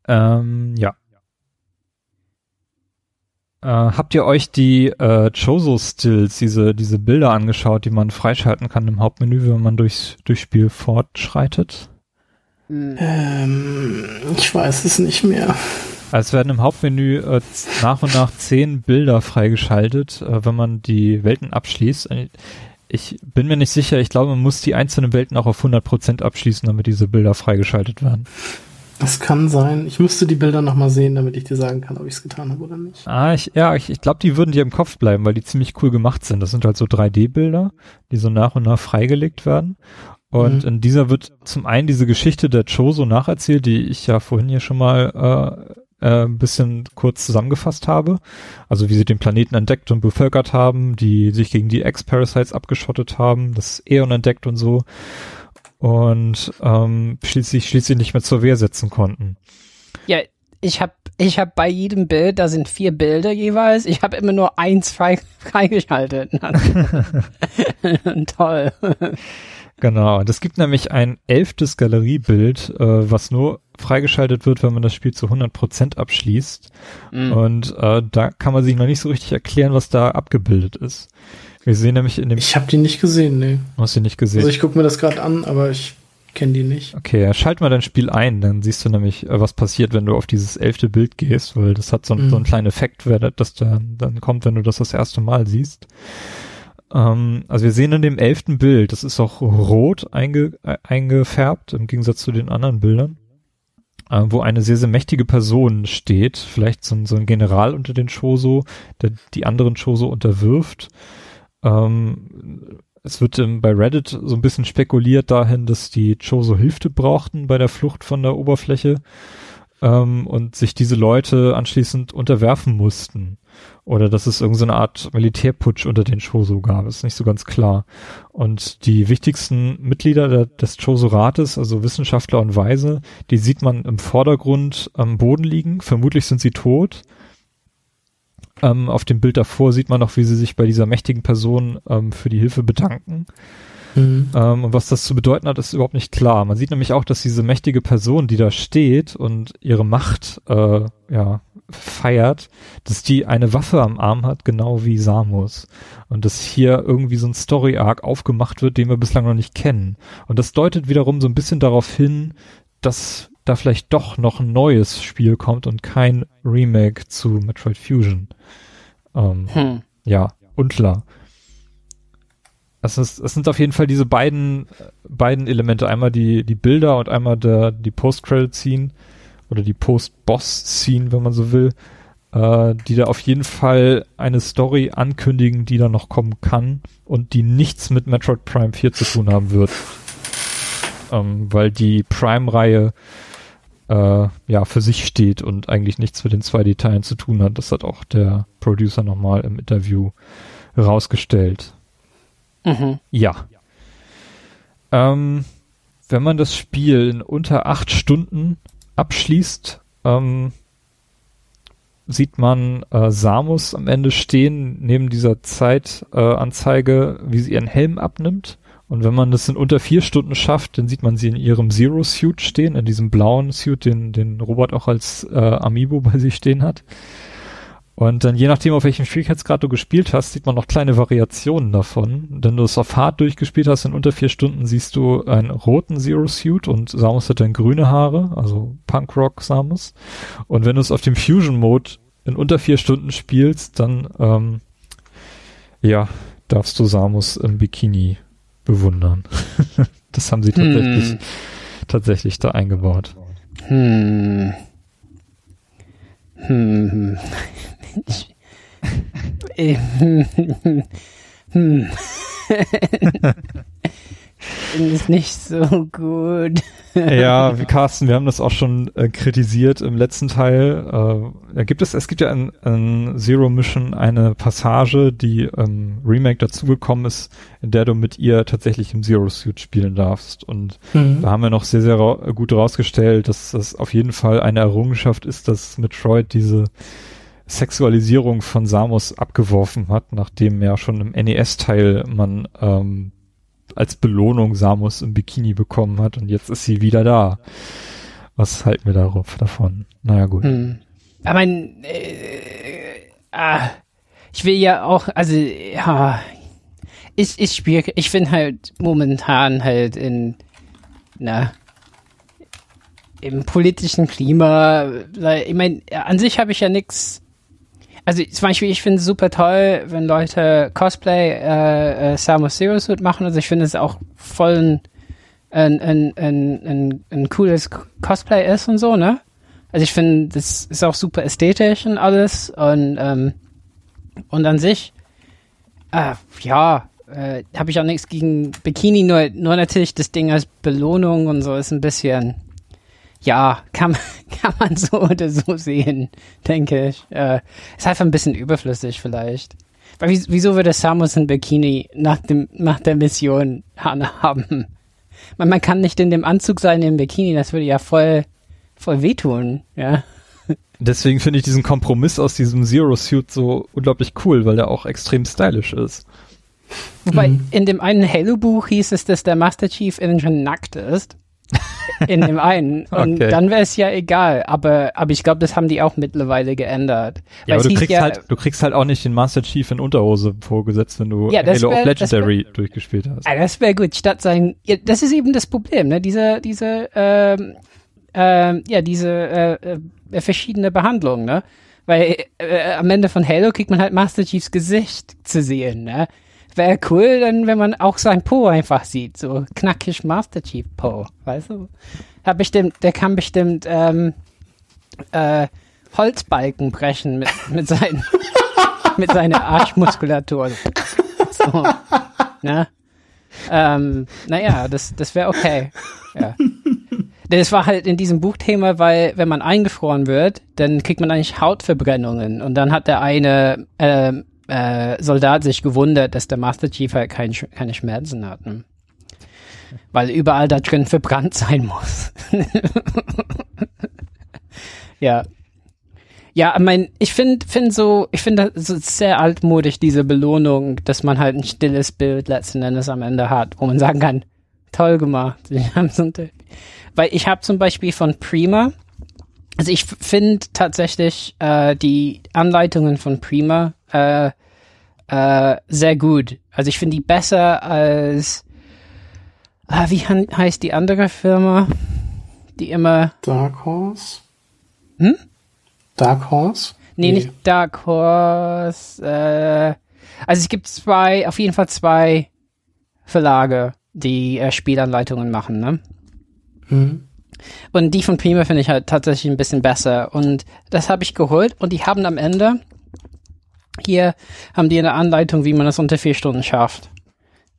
ähm, ja. Äh, habt ihr euch die äh, Chozo-Stills, diese, diese Bilder angeschaut, die man freischalten kann im Hauptmenü, wenn man durchs, durchs Spiel fortschreitet? Ähm, ich weiß es nicht mehr. Also es werden im Hauptmenü äh, nach und nach zehn Bilder freigeschaltet, äh, wenn man die Welten abschließt. Ich bin mir nicht sicher. Ich glaube, man muss die einzelnen Welten auch auf 100% abschließen, damit diese Bilder freigeschaltet werden. Das kann sein. Ich müsste die Bilder nochmal sehen, damit ich dir sagen kann, ob ich es getan habe oder nicht. Ah, ich, ja, ich, ich glaube, die würden dir im Kopf bleiben, weil die ziemlich cool gemacht sind. Das sind halt so 3D-Bilder, die so nach und nach freigelegt werden. Und mhm. in dieser wird zum einen diese Geschichte der Choso nacherzählt, die ich ja vorhin hier schon mal äh, äh, ein bisschen kurz zusammengefasst habe. Also wie sie den Planeten entdeckt und bevölkert haben, die sich gegen die Ex-Parasites abgeschottet haben, das Eon entdeckt und so. Und ähm, schließlich, schließlich nicht mehr zur Wehr setzen konnten. Ja, ich habe ich habe bei jedem Bild, da sind vier Bilder jeweils, ich habe immer nur eins frei, freigeschaltet. Toll. Genau, das gibt nämlich ein elftes Galeriebild, äh, was nur freigeschaltet wird, wenn man das Spiel zu 100% abschließt. Mhm. Und äh, da kann man sich noch nicht so richtig erklären, was da abgebildet ist. Wir sehen nämlich in dem... Ich habe die nicht gesehen, nee. Hast du nicht gesehen? Also ich gucke mir das gerade an, aber ich kenne die nicht. Okay, ja, schalt mal dein Spiel ein, dann siehst du nämlich, äh, was passiert, wenn du auf dieses elfte Bild gehst, weil das hat so, mhm. so einen kleinen Effekt, das dann, dann kommt, wenn du das das erste Mal siehst. Ähm, also wir sehen in dem elften Bild, das ist auch rot einge, äh, eingefärbt, im Gegensatz zu den anderen Bildern, äh, wo eine sehr, sehr mächtige Person steht, vielleicht so, so ein General unter den Choso, der die anderen Choso unterwirft. Ähm, es wird ähm, bei Reddit so ein bisschen spekuliert dahin, dass die Choso Hilfe brauchten bei der Flucht von der Oberfläche ähm, und sich diese Leute anschließend unterwerfen mussten. Oder dass es irgendeine so Art Militärputsch unter den Choso gab, ist nicht so ganz klar. Und die wichtigsten Mitglieder der, des Choso-Rates, also Wissenschaftler und Weise, die sieht man im Vordergrund am Boden liegen. Vermutlich sind sie tot. Ähm, auf dem Bild davor sieht man noch, wie sie sich bei dieser mächtigen Person ähm, für die Hilfe bedanken. Mhm. Ähm, und was das zu bedeuten hat, ist überhaupt nicht klar. Man sieht nämlich auch, dass diese mächtige Person, die da steht und ihre Macht äh, ja, feiert, dass die eine Waffe am Arm hat, genau wie Samus. Und dass hier irgendwie so ein Story-Arc aufgemacht wird, den wir bislang noch nicht kennen. Und das deutet wiederum so ein bisschen darauf hin, dass da vielleicht doch noch ein neues Spiel kommt und kein Remake zu Metroid Fusion. Ähm, hm. Ja, unklar. Es, ist, es sind auf jeden Fall diese beiden, beiden Elemente. Einmal die, die Bilder und einmal der, die Post-Credit-Scene oder die Post-Boss-Scene, wenn man so will, äh, die da auf jeden Fall eine Story ankündigen, die da noch kommen kann und die nichts mit Metroid Prime 4 zu tun haben wird. Ähm, weil die Prime-Reihe äh, ja für sich steht und eigentlich nichts mit den zwei Details zu tun hat. Das hat auch der Producer nochmal im Interview rausgestellt. Mhm. Ja. Ähm, wenn man das Spiel in unter acht Stunden abschließt, ähm, sieht man äh, Samus am Ende stehen, neben dieser Zeitanzeige, äh, wie sie ihren Helm abnimmt. Und wenn man das in unter vier Stunden schafft, dann sieht man sie in ihrem Zero-Suit stehen, in diesem blauen Suit, den, den Robot auch als äh, Amiibo bei sich stehen hat. Und dann je nachdem, auf welchem Schwierigkeitsgrad du gespielt hast, sieht man noch kleine Variationen davon. Wenn du es auf Hard durchgespielt hast, in unter vier Stunden siehst du einen roten Zero Suit und Samus hat dann grüne Haare, also Punkrock Samus. Und wenn du es auf dem Fusion Mode in unter vier Stunden spielst, dann ähm, ja, darfst du Samus im Bikini bewundern. das haben sie tatsächlich, hm. tatsächlich da eingebaut. Hm. Hm. Hm. hm. finde es nicht so gut. ja, wie Carsten, wir haben das auch schon äh, kritisiert im letzten Teil. Äh, gibt es, es gibt ja in, in Zero Mission eine Passage, die ähm, Remake dazugekommen ist, in der du mit ihr tatsächlich im Zero Suit spielen darfst. Und mhm. da haben wir noch sehr, sehr ra gut rausgestellt, dass das auf jeden Fall eine Errungenschaft ist, dass Metroid diese Sexualisierung von Samus abgeworfen hat, nachdem ja schon im NES-Teil man ähm, als Belohnung Samus im Bikini bekommen hat und jetzt ist sie wieder da. Was halten wir darauf davon? Naja, gut. Hm. Aber mein, äh, ah, ich will ja auch, also, ja, ich, ich spiele, ich bin halt momentan halt in, na, im politischen Klima, ich meine, an sich habe ich ja nichts also zum Beispiel, ich finde es super toll, wenn Leute Cosplay äh, äh, Samus Zero Suit machen. Also ich finde es auch voll ein, ein, ein, ein, ein cooles Cosplay ist und so, ne? Also ich finde, das ist auch super ästhetisch und alles und ähm, und an sich, äh, ja, äh, habe ich auch nichts gegen Bikini, nur, nur natürlich das Ding als Belohnung und so ist ein bisschen ja, kann, kann man so oder so sehen, denke ich. Äh, ist einfach ein bisschen überflüssig vielleicht. Weil wieso würde Samus ein Bikini nach dem nach der Mission haben? Man, man kann nicht in dem Anzug sein im Bikini, das würde ja voll voll wehtun, ja. Deswegen finde ich diesen Kompromiss aus diesem Zero-Suit so unglaublich cool, weil der auch extrem stylisch ist. Wobei mhm. in dem einen Halo-Buch hieß es, dass der Master Chief innen schon nackt ist. In dem einen. Und okay. dann wäre es ja egal. Aber, aber ich glaube, das haben die auch mittlerweile geändert. Ja, aber du kriegst, ja, halt, du kriegst halt auch nicht den Master Chief in Unterhose vorgesetzt, wenn du ja, Halo wär, of Legendary wär, durchgespielt hast. Ja, das wäre gut. Statt sein, ja, das ist eben das Problem, ne? Diese, diese, ähm, ähm, ja, diese äh, äh, verschiedene Behandlung, ne? Weil äh, am Ende von Halo kriegt man halt Master Chiefs Gesicht zu sehen, ne? Wäre cool, dann, wenn man auch sein Po einfach sieht, so knackig Master Chief Po, weißt du? Hat bestimmt, der kann bestimmt ähm, äh, Holzbalken brechen mit, mit seinen mit seiner Arschmuskulatur. So, ne? Ähm, naja, das, das wäre okay. Ja. Das war halt in diesem Buchthema, weil wenn man eingefroren wird, dann kriegt man eigentlich Hautverbrennungen und dann hat der eine ähm, äh, Soldat sich gewundert, dass der Master Chief halt kein, keine Schmerzen hat. Ne? Weil überall da drin verbrannt sein muss. ja. Ja, ich mein, ich finde find so, ich finde das so sehr altmodisch, diese Belohnung, dass man halt ein stilles Bild letzten Endes am Ende hat, wo man sagen kann, toll gemacht. Weil ich habe zum Beispiel von Prima, also ich finde tatsächlich äh, die Anleitungen von Prima äh, äh, sehr gut. Also ich finde die besser als ah, wie heißt die andere Firma, die immer Dark Horse? Hm? Dark Horse? Nee, nee. nicht Dark Horse. Äh, also es gibt zwei, auf jeden Fall zwei Verlage, die äh, Spielanleitungen machen, ne? Mhm. Und die von Prima finde ich halt tatsächlich ein bisschen besser. Und das habe ich geholt und die haben am Ende hier haben die eine Anleitung, wie man das unter vier Stunden schafft.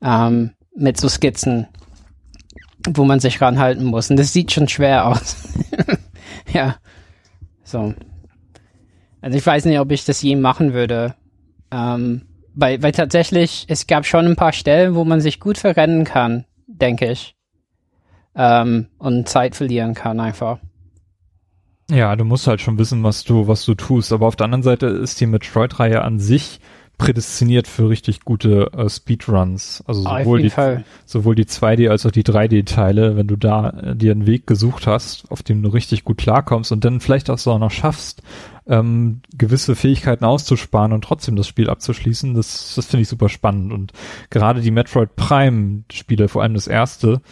Ähm, mit so Skizzen, wo man sich ranhalten muss. Und das sieht schon schwer aus. ja. So. Also ich weiß nicht, ob ich das je machen würde. Ähm, weil, weil tatsächlich, es gab schon ein paar Stellen, wo man sich gut verrennen kann, denke ich. Ähm, und Zeit verlieren kann einfach. Ja, du musst halt schon wissen, was du, was du tust. Aber auf der anderen Seite ist die Metroid-Reihe an sich prädestiniert für richtig gute äh, Speedruns. Also sowohl die, sowohl die 2D als auch die 3D-Teile, wenn du da äh, dir einen Weg gesucht hast, auf dem du richtig gut klarkommst und dann vielleicht auch so noch schaffst, ähm, gewisse Fähigkeiten auszusparen und trotzdem das Spiel abzuschließen, das, das finde ich super spannend. Und gerade die Metroid Prime-Spiele, vor allem das erste,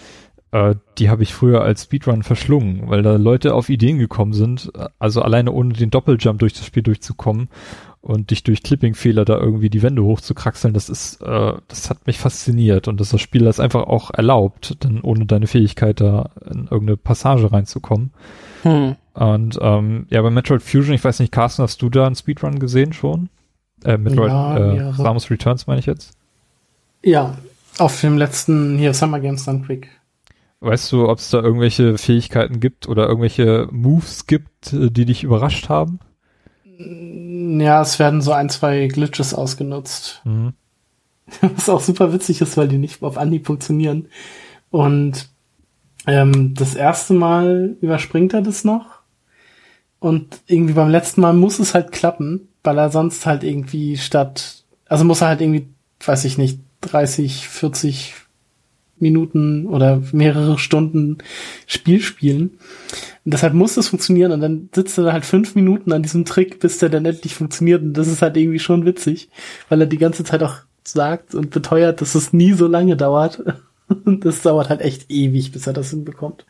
die habe ich früher als Speedrun verschlungen, weil da Leute auf Ideen gekommen sind, also alleine ohne den Doppeljump durch das Spiel durchzukommen und dich durch Clipping-Fehler da irgendwie die Wände hochzukraxeln, das ist, äh, das hat mich fasziniert und dass das Spiel das einfach auch erlaubt, dann ohne deine Fähigkeit da in irgendeine Passage reinzukommen. Hm. Und ähm, ja, bei Metroid Fusion, ich weiß nicht, Carsten, hast du da einen Speedrun gesehen schon? Äh, Metroid, ja, äh, Samus Returns meine ich jetzt? Ja, auf dem letzten hier Summer Games Done Quick. Weißt du, ob es da irgendwelche Fähigkeiten gibt oder irgendwelche Moves gibt, äh, die dich überrascht haben? Mm, ja, es werden so ein, zwei Glitches ausgenutzt. Mhm. Was auch super witzig ist, weil die nicht auf Anhieb funktionieren. Und ähm, das erste Mal überspringt er das noch. Und irgendwie beim letzten Mal muss es halt klappen, weil er sonst halt irgendwie statt, also muss er halt irgendwie, weiß ich nicht, 30, 40 Minuten oder mehrere Stunden Spiel spielen. Und deshalb muss das funktionieren und dann sitzt er da halt fünf Minuten an diesem Trick, bis der dann endlich funktioniert und das ist halt irgendwie schon witzig, weil er die ganze Zeit auch sagt und beteuert, dass es nie so lange dauert. Und das dauert halt echt ewig, bis er das hinbekommt.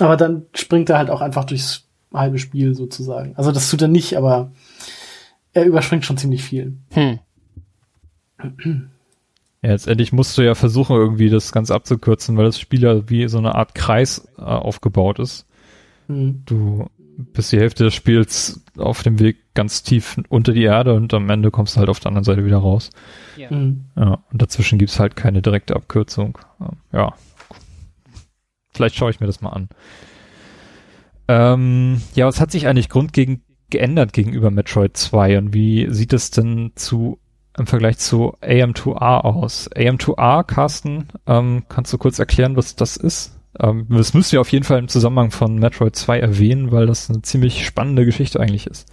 Aber dann springt er halt auch einfach durchs halbe Spiel sozusagen. Also das tut er nicht, aber er überspringt schon ziemlich viel. Hm. Ja, letztendlich musst du ja versuchen, irgendwie das Ganze abzukürzen, weil das Spiel ja wie so eine Art Kreis äh, aufgebaut ist. Mhm. Du bist die Hälfte des Spiels auf dem Weg ganz tief unter die Erde und am Ende kommst du halt auf der anderen Seite wieder raus. Ja. Mhm. ja und dazwischen gibt's halt keine direkte Abkürzung. Ähm, ja. Vielleicht schaue ich mir das mal an. Ähm, ja, was hat sich eigentlich grundlegend geändert gegenüber Metroid 2 und wie sieht es denn zu im Vergleich zu AM2R aus. AM2R, Carsten, ähm, kannst du kurz erklären, was das ist? Ähm, das müsst ihr auf jeden Fall im Zusammenhang von Metroid 2 erwähnen, weil das eine ziemlich spannende Geschichte eigentlich ist.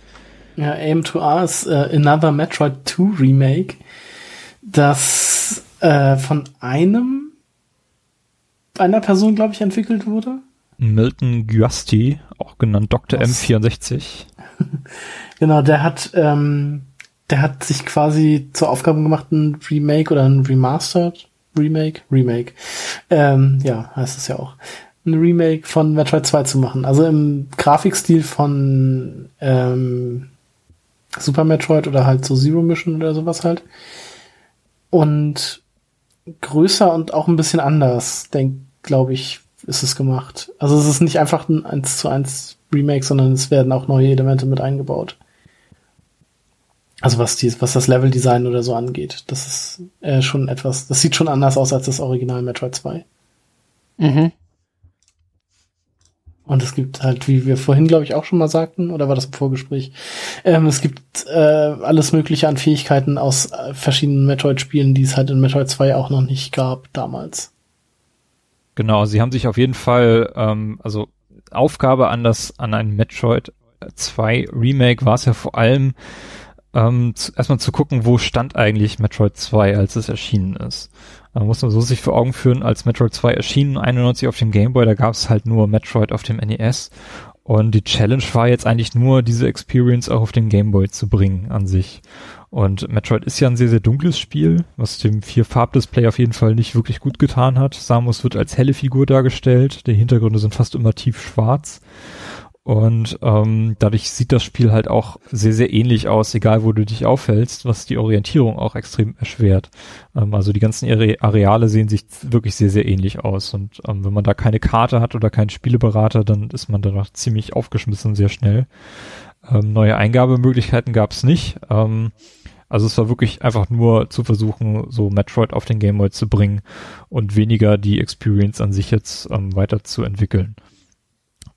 Ja, AM2R ist äh, Another Metroid 2 Remake, das äh, von einem einer Person, glaube ich, entwickelt wurde. Milton Guasti, auch genannt Dr. Was? M64. genau, der hat, ähm, der hat sich quasi zur Aufgabe gemacht, ein Remake oder ein Remastered Remake, Remake, ähm, ja, heißt es ja auch, ein Remake von Metroid 2 zu machen. Also im Grafikstil von ähm, Super Metroid oder halt so Zero Mission oder sowas halt. Und größer und auch ein bisschen anders, denk, glaube ich, ist es gemacht. Also es ist nicht einfach ein 1 zu 1 Remake, sondern es werden auch neue Elemente mit eingebaut. Also was die, was das Leveldesign oder so angeht. Das ist äh, schon etwas, das sieht schon anders aus als das Original Metroid 2. Mhm. Und es gibt halt, wie wir vorhin, glaube ich, auch schon mal sagten, oder war das im Vorgespräch, ähm, es gibt äh, alles Mögliche an Fähigkeiten aus äh, verschiedenen Metroid-Spielen, die es halt in Metroid 2 auch noch nicht gab damals. Genau, sie haben sich auf jeden Fall, ähm, also Aufgabe an das, an ein Metroid 2 Remake war es ja vor allem, ähm, zu, erstmal zu gucken, wo stand eigentlich Metroid 2, als es erschienen ist. Man muss man so sich vor Augen führen, als Metroid 2 erschienen, 91 auf dem Game Boy, da gab es halt nur Metroid auf dem NES. Und die Challenge war jetzt eigentlich nur, diese Experience auch auf den Game Boy zu bringen an sich. Und Metroid ist ja ein sehr, sehr dunkles Spiel, was dem Vier-Farb-Display auf jeden Fall nicht wirklich gut getan hat. Samus wird als helle Figur dargestellt, die Hintergründe sind fast immer tief schwarz. Und ähm, dadurch sieht das Spiel halt auch sehr, sehr ähnlich aus, egal wo du dich aufhältst, was die Orientierung auch extrem erschwert. Ähm, also die ganzen Areale sehen sich wirklich sehr, sehr ähnlich aus. Und ähm, wenn man da keine Karte hat oder keinen Spieleberater, dann ist man danach ziemlich aufgeschmissen sehr schnell. Ähm, neue Eingabemöglichkeiten gab es nicht. Ähm, also es war wirklich einfach nur zu versuchen, so Metroid auf den Game Boy zu bringen und weniger die Experience an sich jetzt ähm, weiterzuentwickeln.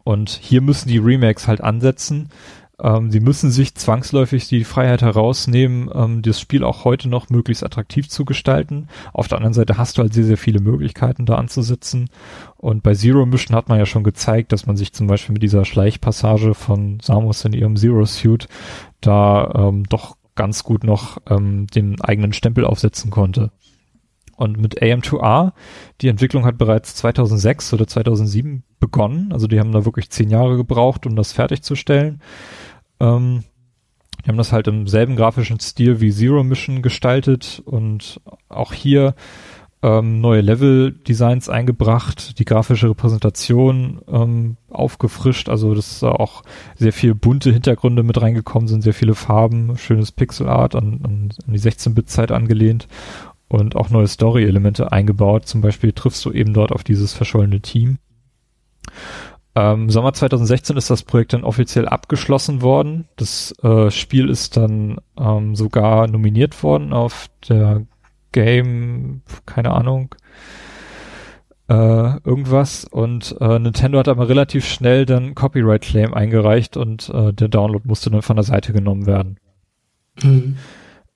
Und hier müssen die Remakes halt ansetzen. Ähm, sie müssen sich zwangsläufig die Freiheit herausnehmen, ähm, das Spiel auch heute noch möglichst attraktiv zu gestalten. Auf der anderen Seite hast du halt sehr, sehr viele Möglichkeiten da anzusetzen. Und bei Zero Mission hat man ja schon gezeigt, dass man sich zum Beispiel mit dieser Schleichpassage von Samus in ihrem Zero Suit da ähm, doch ganz gut noch ähm, den eigenen Stempel aufsetzen konnte. Und mit AM2R, die Entwicklung hat bereits 2006 oder 2007 begonnen. Also die haben da wirklich zehn Jahre gebraucht, um das fertigzustellen. Ähm, die haben das halt im selben grafischen Stil wie Zero Mission gestaltet und auch hier ähm, neue Level-Designs eingebracht, die grafische Repräsentation ähm, aufgefrischt, also dass da auch sehr viel bunte Hintergründe mit reingekommen sind, sehr viele Farben, schönes Pixelart an, an, an die 16-Bit-Zeit angelehnt und auch neue Story-Elemente eingebaut. Zum Beispiel triffst du eben dort auf dieses verschollene Team. Ähm, Sommer 2016 ist das Projekt dann offiziell abgeschlossen worden. Das äh, Spiel ist dann ähm, sogar nominiert worden auf der Game, keine Ahnung, äh, irgendwas. Und äh, Nintendo hat aber relativ schnell dann Copyright Claim eingereicht und äh, der Download musste dann von der Seite genommen werden. Mhm.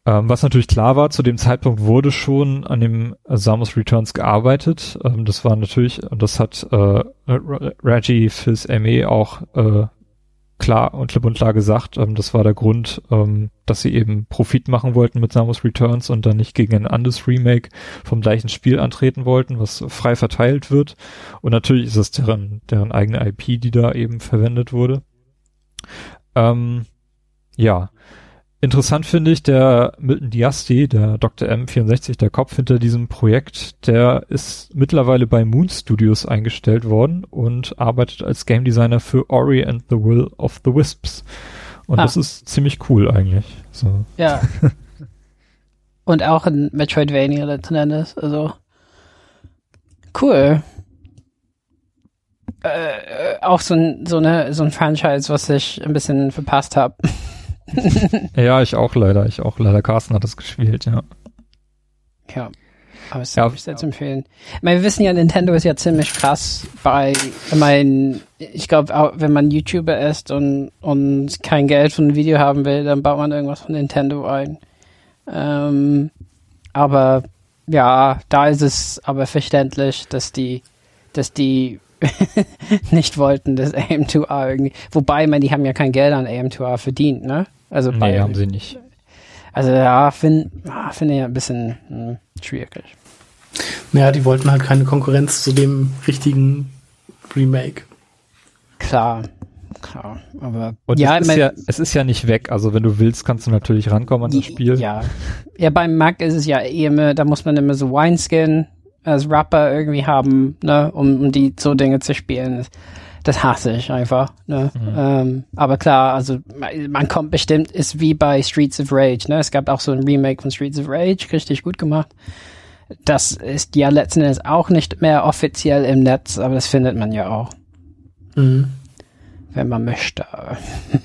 Ähm, was natürlich klar war, zu dem Zeitpunkt wurde schon an dem Samus Returns gearbeitet. Ähm, das war natürlich, und das hat äh, Reggie Fils ME auch äh, klar und klipp und klar gesagt. Ähm, das war der Grund, ähm, dass sie eben Profit machen wollten mit Samus Returns und dann nicht gegen ein anderes Remake vom gleichen Spiel antreten wollten, was frei verteilt wird. Und natürlich ist es deren, deren eigene IP, die da eben verwendet wurde. Ähm, ja. Interessant finde ich, der Milton Diasti, der Dr. M64, der Kopf hinter diesem Projekt, der ist mittlerweile bei Moon Studios eingestellt worden und arbeitet als Game Designer für Ori and the Will of the Wisps. Und ah. das ist ziemlich cool eigentlich. So. Ja. und auch in Metroidvania letzten Endes, also cool. Äh, äh auch so ein, so eine, so ein Franchise, was ich ein bisschen verpasst habe. ja, ich auch leider. Ich auch leider. Carsten hat das gespielt, ja. Ja. Aber es ja, ist sehr zu empfehlen. Ich meine, wir wissen ja, Nintendo ist ja ziemlich krass bei, ich meine, ich glaube, wenn man YouTuber ist und, und kein Geld von einem Video haben will, dann baut man irgendwas von Nintendo ein. Ähm, aber ja, da ist es aber verständlich, dass die dass die nicht wollten, dass AM2R irgendwie, wobei, ich meine, die haben ja kein Geld an AM2R verdient, ne? Also Nee, bei, haben sie nicht. Also ja, finde find ich ein bisschen hm, schwierig. Naja, die wollten halt keine Konkurrenz zu dem richtigen Remake. Klar, klar. Aber Und ja, es, ist mein- ja, es ist ja nicht weg. Also wenn du willst, kannst du natürlich rankommen an das Spiel. Ja. Ja, beim Mac ist es ja eh immer, da muss man immer so Wineskin als Rapper irgendwie haben, ne, um, um die so Dinge zu spielen. Das, hasse ich einfach, ne. Ähm, aber klar, also man, man kommt bestimmt, ist wie bei Streets of Rage, ne. Es gab auch so ein Remake von Streets of Rage, richtig gut gemacht. Das ist ja letzten Endes auch nicht mehr offiziell im Netz, aber das findet man ja auch, Mhm. wenn man möchte.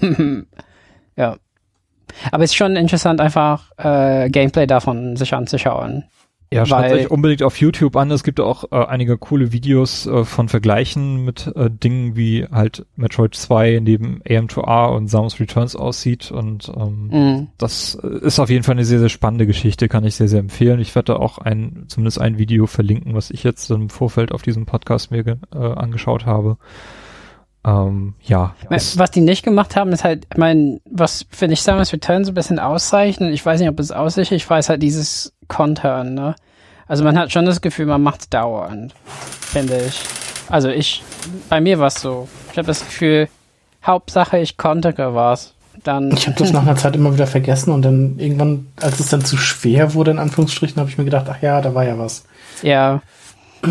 ja. Aber es ist schon interessant, einfach äh, Gameplay davon sich anzuschauen. Ja, schaut euch unbedingt auf YouTube an. Es gibt auch äh, einige coole Videos äh, von Vergleichen mit äh, Dingen wie halt Metroid 2 neben AM2R und Samus Returns aussieht und ähm, Mhm. das ist auf jeden Fall eine sehr, sehr spannende Geschichte, kann ich sehr, sehr empfehlen. Ich werde da auch ein, zumindest ein Video verlinken, was ich jetzt im Vorfeld auf diesem Podcast mir äh, angeschaut habe. Ähm, ja, Was die nicht gemacht haben, ist halt, ich meine, was finde ich Samus Return so ein bisschen auszeichnet, ich weiß nicht, ob es aussichert, ich weiß halt dieses Kontern, ne? Also man hat schon das Gefühl, man macht's dauernd, finde ich. Also ich, bei mir war es so. Ich habe das Gefühl, Hauptsache ich kontere was. Dann, Ich habe das nach einer Zeit immer wieder vergessen und dann irgendwann, als es dann zu schwer wurde, in Anführungsstrichen, habe ich mir gedacht, ach ja, da war ja was. Ja.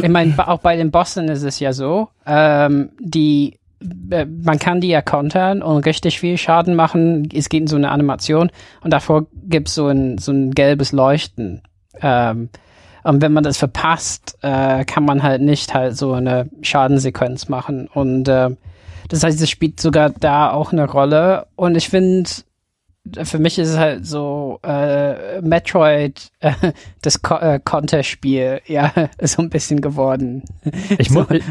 Ich meine, auch bei den Bossen ist es ja so, ähm, die, man kann die ja kontern und richtig viel Schaden machen. Es geht in so eine Animation und davor gibt's so ein, so ein gelbes Leuchten. Ähm, und wenn man das verpasst, äh, kann man halt nicht halt so eine Schadensequenz machen. Und äh, das heißt, es spielt sogar da auch eine Rolle. Und ich finde, für mich ist es halt so äh, Metroid, äh, das Ko äh, Konterspiel, ja, so ein bisschen geworden. Ich, mu ich,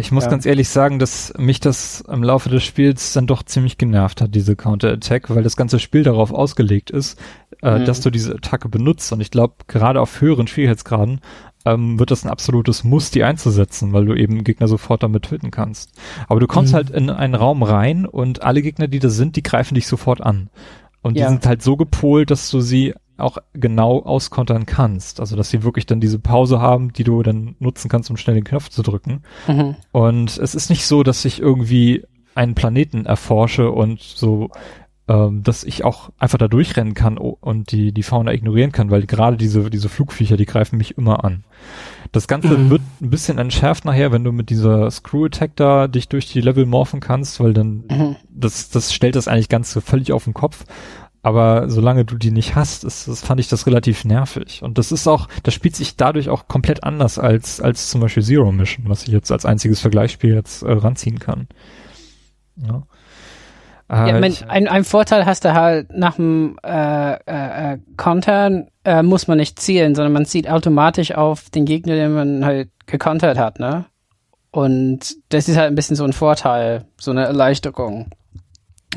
ich muss Ja. ganz ehrlich sagen, dass mich das im Laufe des Spiels dann doch ziemlich genervt hat, diese Counter-Attack, weil das ganze Spiel darauf ausgelegt ist, äh, Mhm. dass du diese Attacke benutzt. Und ich glaube, gerade auf höheren Schwierigkeitsgraden ähm, wird das ein absolutes Muss, die einzusetzen, weil du eben Gegner sofort damit töten kannst. Aber du kommst Mhm. halt in einen Raum rein und alle Gegner, die da sind, die greifen dich sofort an. Und die Ja. sind halt so gepolt, dass du sie auch genau auskontern kannst. Also, dass sie wirklich dann diese Pause haben, die du dann nutzen kannst, um schnell den Knopf zu drücken. Mhm. Und es ist nicht so, dass ich irgendwie einen Planeten erforsche und so, ähm, dass ich auch einfach da durchrennen kann und die, die Fauna ignorieren kann, weil gerade diese, diese Flugviecher, die greifen mich immer an. Das Ganze Mhm. wird ein bisschen entschärft nachher, wenn du mit dieser Screw Attack da dich durch die Level morphen kannst, weil dann, Mhm. das, das stellt das eigentlich ganz so völlig auf den Kopf. Aber solange du die nicht hast, ist, das fand ich das relativ nervig. Und das ist auch, das spielt sich dadurch auch komplett anders als, als zum Beispiel Zero Mission, was ich jetzt als einziges Vergleichsspiel jetzt äh, ranziehen kann. Ja. Ja, Äh, mein, ich- ein, ein Vorteil hast du halt nach dem äh, äh, äh, Kontern äh, muss man nicht zielen, sondern man zieht automatisch auf den Gegner, den man halt gekontert hat, ne? Und das ist halt ein bisschen so ein Vorteil, so eine Erleichterung.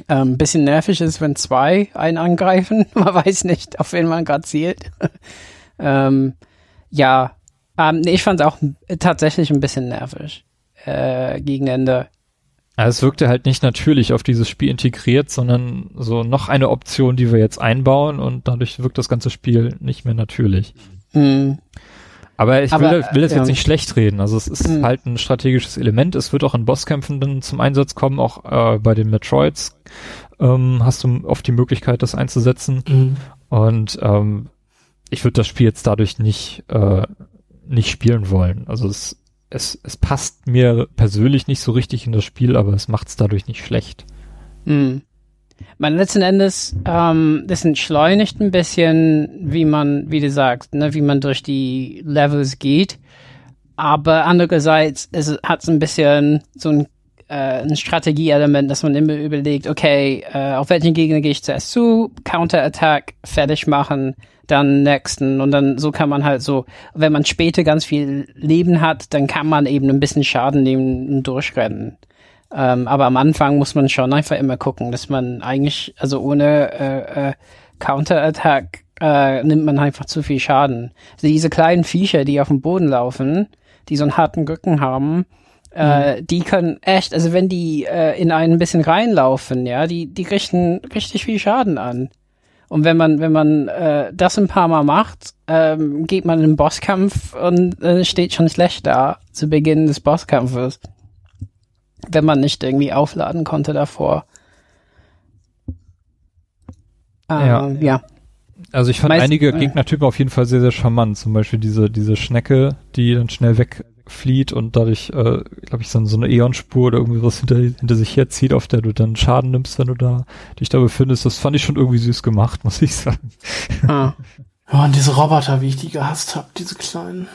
Ähm, bisschen nervig ist, wenn zwei einen angreifen. Man weiß nicht, auf wen man gerade zielt. ähm, ja, ähm, nee, ich fand es auch tatsächlich ein bisschen nervig äh, gegen Ende. Also es wirkte halt nicht natürlich auf dieses Spiel integriert, sondern so noch eine Option, die wir jetzt einbauen und dadurch wirkt das ganze Spiel nicht mehr natürlich. Hm. Aber ich Aber, will, will das ja. jetzt nicht schlecht reden. Also es ist Mhm. halt ein strategisches Element. Es wird auch in Bosskämpfen dann zum Einsatz kommen. Auch äh, bei den Metroids ähm, hast du oft die Möglichkeit, das einzusetzen. Mhm. Und ähm, ich würde das Spiel jetzt dadurch nicht, äh, nicht spielen wollen. Also es, es, es passt mir persönlich nicht so richtig in das Spiel, aber es macht es dadurch nicht schlecht. Hm. Man letzten Endes, ähm, das entschleunigt ein bisschen, wie man, wie du sagst, ne, wie man durch die Levels geht. Aber andererseits hat es ein bisschen so ein, äh, ein Strategieelement, dass man immer überlegt, okay, äh, auf welchen Gegner gehe ich zuerst zu, Counterattack, fertig machen, dann nächsten und dann so kann man halt so, wenn man später ganz viel Leben hat, dann kann man eben ein bisschen Schaden nehmen und durchrennen. Ähm, aber am Anfang muss man schon einfach immer gucken, dass man eigentlich, also ohne äh, äh, Counterattack äh, nimmt man einfach zu viel Schaden. Also diese kleinen Viecher, die auf dem Boden laufen, die so einen harten Rücken haben, äh, die können echt, also wenn die äh, in einen ein bisschen reinlaufen, ja, die, die richten richtig viel Schaden an. Und wenn man, wenn man äh, das ein paar Mal macht, ähm, geht man in den Bosskampf und äh, steht schon schlecht da zu Beginn des Bosskampfes. Wenn man nicht irgendwie aufladen konnte davor. Ähm, Ja. ja. Also ich fand Meist- einige äh. Gegnertypen auf jeden Fall sehr, sehr charmant. Zum Beispiel diese, diese Schnecke, die dann schnell wegflieht und dadurch, äh, glaube ich, so, so eine Eon-Spur oder irgendwie was hinter, hinter sich herzieht, auf der du dann Schaden nimmst, wenn du da dich da befindest. Das fand ich schon irgendwie süß gemacht, muss ich sagen. Ah. Oh, und diese Roboter, wie ich die gehasst habe, diese kleinen.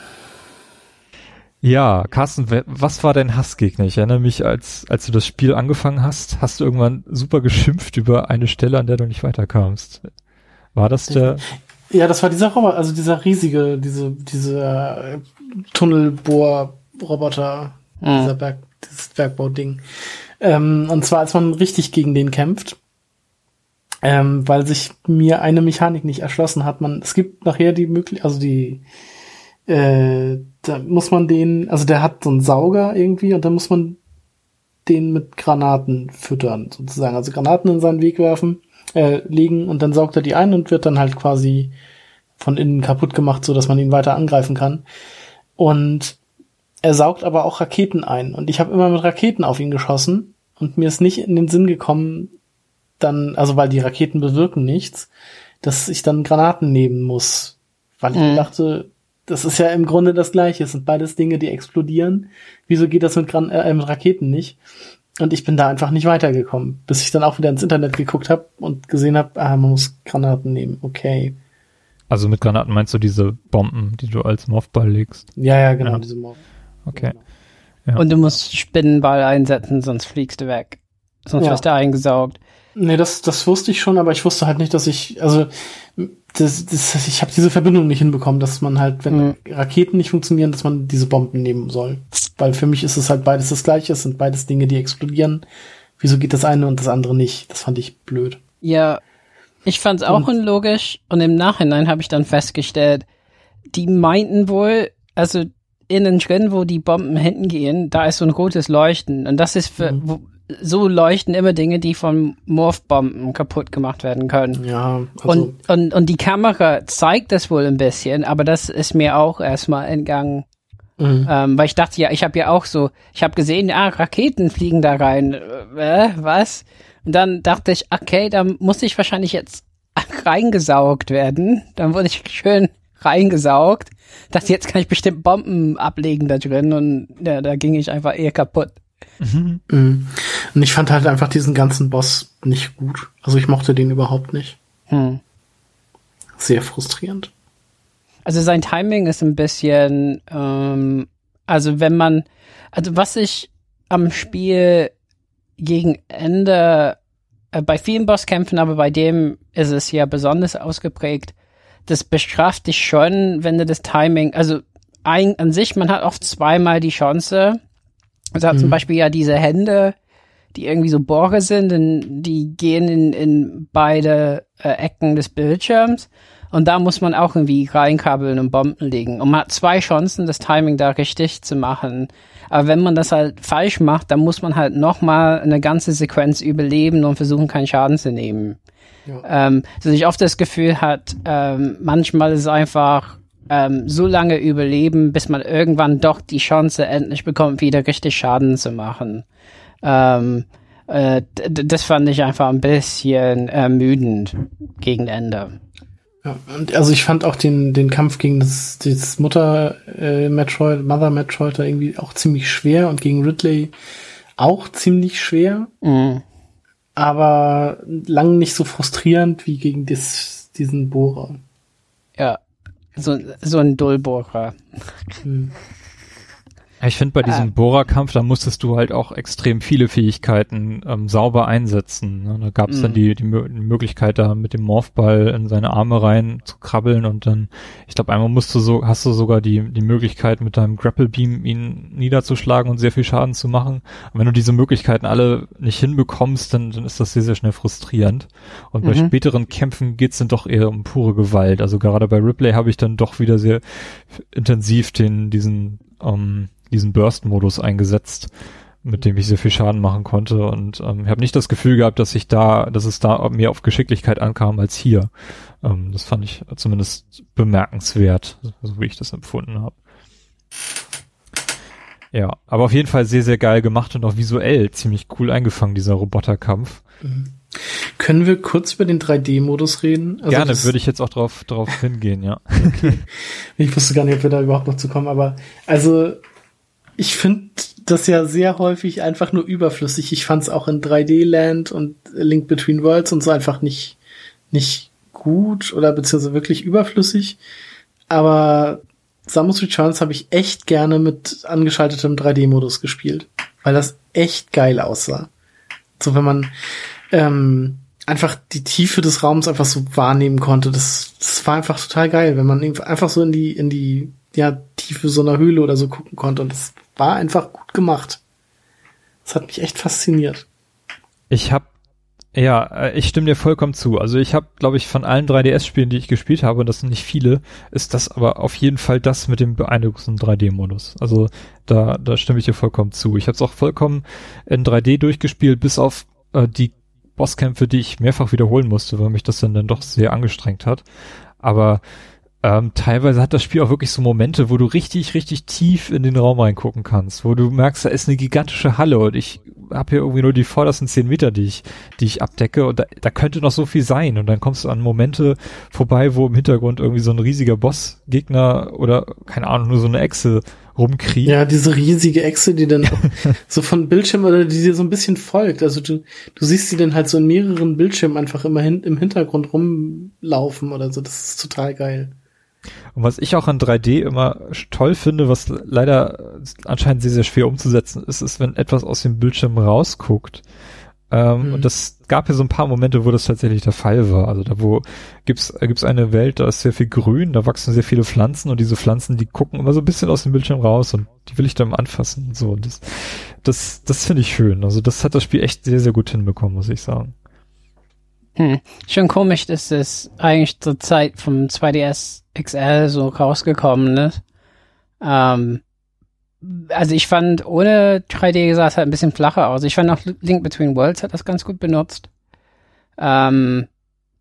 Ja, Carsten, was war dein Hassgegner? Ich erinnere mich, als, als du das Spiel angefangen hast, hast du irgendwann super geschimpft über eine Stelle, an der du nicht weiterkamst. War das der? Ja, das war dieser Roboter, also dieser riesige, diese, dieser äh, Tunnelbohr-Roboter, Mhm. dieser Berg, dieses Bergbau-Ding. Ähm, und zwar, als man richtig gegen den kämpft, ähm, weil sich mir eine Mechanik nicht erschlossen hat. Man, es gibt nachher die Möglichkeit, also die, äh, da muss man den, also der hat so einen Sauger irgendwie und dann muss man den mit Granaten füttern, sozusagen. Also Granaten in seinen Weg werfen, äh, legen und dann saugt er die ein und wird dann halt quasi von innen kaputt gemacht, so dass man ihn weiter angreifen kann. Und er saugt aber auch Raketen ein. Und ich habe immer mit Raketen auf ihn geschossen und mir ist nicht in den Sinn gekommen, dann, also weil die Raketen bewirken nichts, dass ich dann Granaten nehmen muss. Weil ich Mhm. mir dachte, das ist ja im Grunde das Gleiche. Es sind beides Dinge, die explodieren. Wieso geht das mit, Gran äh, mit Raketen nicht? Und ich bin da einfach nicht weitergekommen, bis ich dann auch wieder ins Internet geguckt habe und gesehen habe, ah, man muss Granaten nehmen. Okay. Also mit Granaten meinst du diese Bomben, die du als Morphball legst? Ja, ja, genau, Ja. diese Mob. Okay. Ja. Und du musst Spinnenball einsetzen, sonst fliegst du weg. Sonst Ja. wirst du eingesaugt. Nee, das, das wusste ich schon, aber ich wusste halt nicht, dass ich, also das, das, ich habe diese Verbindung nicht hinbekommen, dass man halt, wenn Mhm. Raketen nicht funktionieren, dass man diese Bomben nehmen soll. Weil für mich ist es halt beides das gleiche, es sind beides Dinge, die explodieren. Wieso geht das eine und das andere nicht? Das fand ich blöd. Ja, ich fand's auch Und- unlogisch und im Nachhinein habe ich dann festgestellt, die meinten wohl, also innen drin, wo die Bomben hinten gehen, da ist so ein rotes Leuchten und das ist für, Mhm. wo, so leuchten immer Dinge, die von Morphbomben kaputt gemacht werden können. Ja, also Und, und, und die Kamera zeigt das wohl ein bisschen, aber das ist mir auch erstmal entgangen. mhm. Ähm, weil ich dachte ja, ich habe ja auch so, ich habe gesehen, ah, Raketen fliegen da rein. Äh, was? Und dann dachte ich, okay, dann muss ich wahrscheinlich jetzt reingesaugt werden. Dann wurde ich schön reingesaugt. Dachte, jetzt kann ich bestimmt Bomben ablegen da drin und ja, da ging ich einfach eher kaputt. Mhm. Und ich fand halt einfach diesen ganzen Boss nicht gut. Also ich mochte den überhaupt nicht. Hm. Sehr frustrierend. Also sein Timing ist ein bisschen, ähm, also wenn man, also was ich am Spiel gegen Ende, äh, bei vielen Bosskämpfen, aber bei dem ist es ja besonders ausgeprägt, das bestraft dich schon, wenn du das Timing, also ein, an sich, man hat oft zweimal die Chance. Also hat zum Mhm. Beispiel ja diese Hände, die irgendwie so Bohre sind, und die gehen in, in beide äh, Ecken des Bildschirms. Und da muss man auch irgendwie reinkabeln und Bomben legen. Und man hat zwei Chancen, das Timing da richtig zu machen. Aber wenn man das halt falsch macht, dann muss man halt nochmal eine ganze Sequenz überleben und versuchen, keinen Schaden zu nehmen. Ja. Ähm, dass ich oft das Gefühl hat, ähm, manchmal ist es einfach ähm, so lange überleben, bis man irgendwann doch die Chance endlich bekommt, wieder richtig Schaden zu machen. Ähm, äh, das fand ich einfach ein bisschen ermüdend gegen Ende. Ja, und also ich fand auch den, den Kampf gegen das, das Mutter äh, Metroid, Mother Metroid da irgendwie auch ziemlich schwer und gegen Ridley auch ziemlich schwer, Mhm. aber lang nicht so frustrierend wie gegen das, diesen Bohrer. Ja, so, so ein Dullbohrer. Hm. Ich finde, bei diesem Ah. Bohrerkampf, da musstest du halt auch extrem viele Fähigkeiten ähm, sauber einsetzen. Ne? Da gab es dann Mhm. die, die, Mö- die Möglichkeit, da mit dem Morphball in seine Arme rein zu krabbeln und dann, ich glaube, einmal musst du so, hast du sogar die, die Möglichkeit, mit deinem Grapple Beam ihn niederzuschlagen und sehr viel Schaden zu machen. Und wenn du diese Möglichkeiten alle nicht hinbekommst, dann, dann ist das sehr, sehr schnell frustrierend. Und bei Mhm. späteren Kämpfen geht's dann doch eher um pure Gewalt. Also gerade bei Ripley habe ich dann doch wieder sehr intensiv den, diesen ähm, diesen Burst-Modus eingesetzt, mit dem ich sehr viel Schaden machen konnte und ähm, habe nicht das Gefühl gehabt, dass ich da, dass es da mehr auf Geschicklichkeit ankam als hier. Ähm, das fand ich zumindest bemerkenswert, so wie ich das empfunden habe. Ja, aber auf jeden Fall sehr, sehr geil gemacht und auch visuell ziemlich cool eingefangen, dieser Roboterkampf. Mhm. Können wir kurz über den 3D-Modus reden? Also Gerne, würde ich jetzt auch drauf, drauf hingehen, ja. Okay. Ich wusste gar nicht, ob wir da überhaupt noch zu kommen, aber also ich finde das ja sehr häufig einfach nur überflüssig. Ich fand es auch in 3D-Land und Link Between Worlds und so einfach nicht, nicht gut oder beziehungsweise wirklich überflüssig. Aber Samus Returns habe ich echt gerne mit angeschaltetem 3D-Modus gespielt, weil das echt geil aussah. So wenn man ähm, einfach die Tiefe des Raums einfach so wahrnehmen konnte, das, das war einfach total geil, wenn man einfach so in die in die ja Tiefe so einer Höhle oder so gucken konnte und das war einfach gut gemacht. Das hat mich echt fasziniert. Ich habe ja, äh, ich stimme dir vollkommen zu. Also ich habe, glaube ich, von allen 3DS-Spielen, die ich gespielt habe, und das sind nicht viele, ist das aber auf jeden Fall das mit dem beeindruckendsten 3D-Modus. Also da, da stimme ich dir vollkommen zu. Ich habe es auch vollkommen in 3D durchgespielt, bis auf äh, die Bosskämpfe, die ich mehrfach wiederholen musste, weil mich das dann, dann doch sehr angestrengt hat. Aber ähm, teilweise hat das Spiel auch wirklich so Momente, wo du richtig, richtig tief in den Raum reingucken kannst, wo du merkst, da ist eine gigantische Halle und ich habe hier irgendwie nur die vordersten zehn Meter, die ich, die ich abdecke und da, da könnte noch so viel sein und dann kommst du an Momente vorbei, wo im Hintergrund irgendwie so ein riesiger Bossgegner oder keine Ahnung, nur so eine Echse rumkriegt. Ja, diese riesige Echse, die dann so von Bildschirm oder die dir so ein bisschen folgt. Also du, du siehst sie dann halt so in mehreren Bildschirmen einfach immer hin, im Hintergrund rumlaufen oder so. Das ist total geil. Und was ich auch an 3D immer toll finde, was leider anscheinend sehr, sehr schwer umzusetzen ist, ist, wenn etwas aus dem Bildschirm rausguckt. Ähm, mhm. Und das gab ja so ein paar Momente, wo das tatsächlich der Fall war. Also da wo gibt's äh, gibt's eine Welt, da ist sehr viel Grün, da wachsen sehr viele Pflanzen und diese Pflanzen, die gucken immer so ein bisschen aus dem Bildschirm raus und die will ich dann anfassen und so. Und das das das finde ich schön. Also das hat das Spiel echt sehr sehr gut hinbekommen, muss ich sagen. Hm. Schon komisch, dass es eigentlich zur Zeit vom 2DS XL so rausgekommen ist. Ähm, also ich fand, ohne 3D sah es halt ein bisschen flacher aus. Ich fand auch Link Between Worlds hat das ganz gut benutzt. Ähm,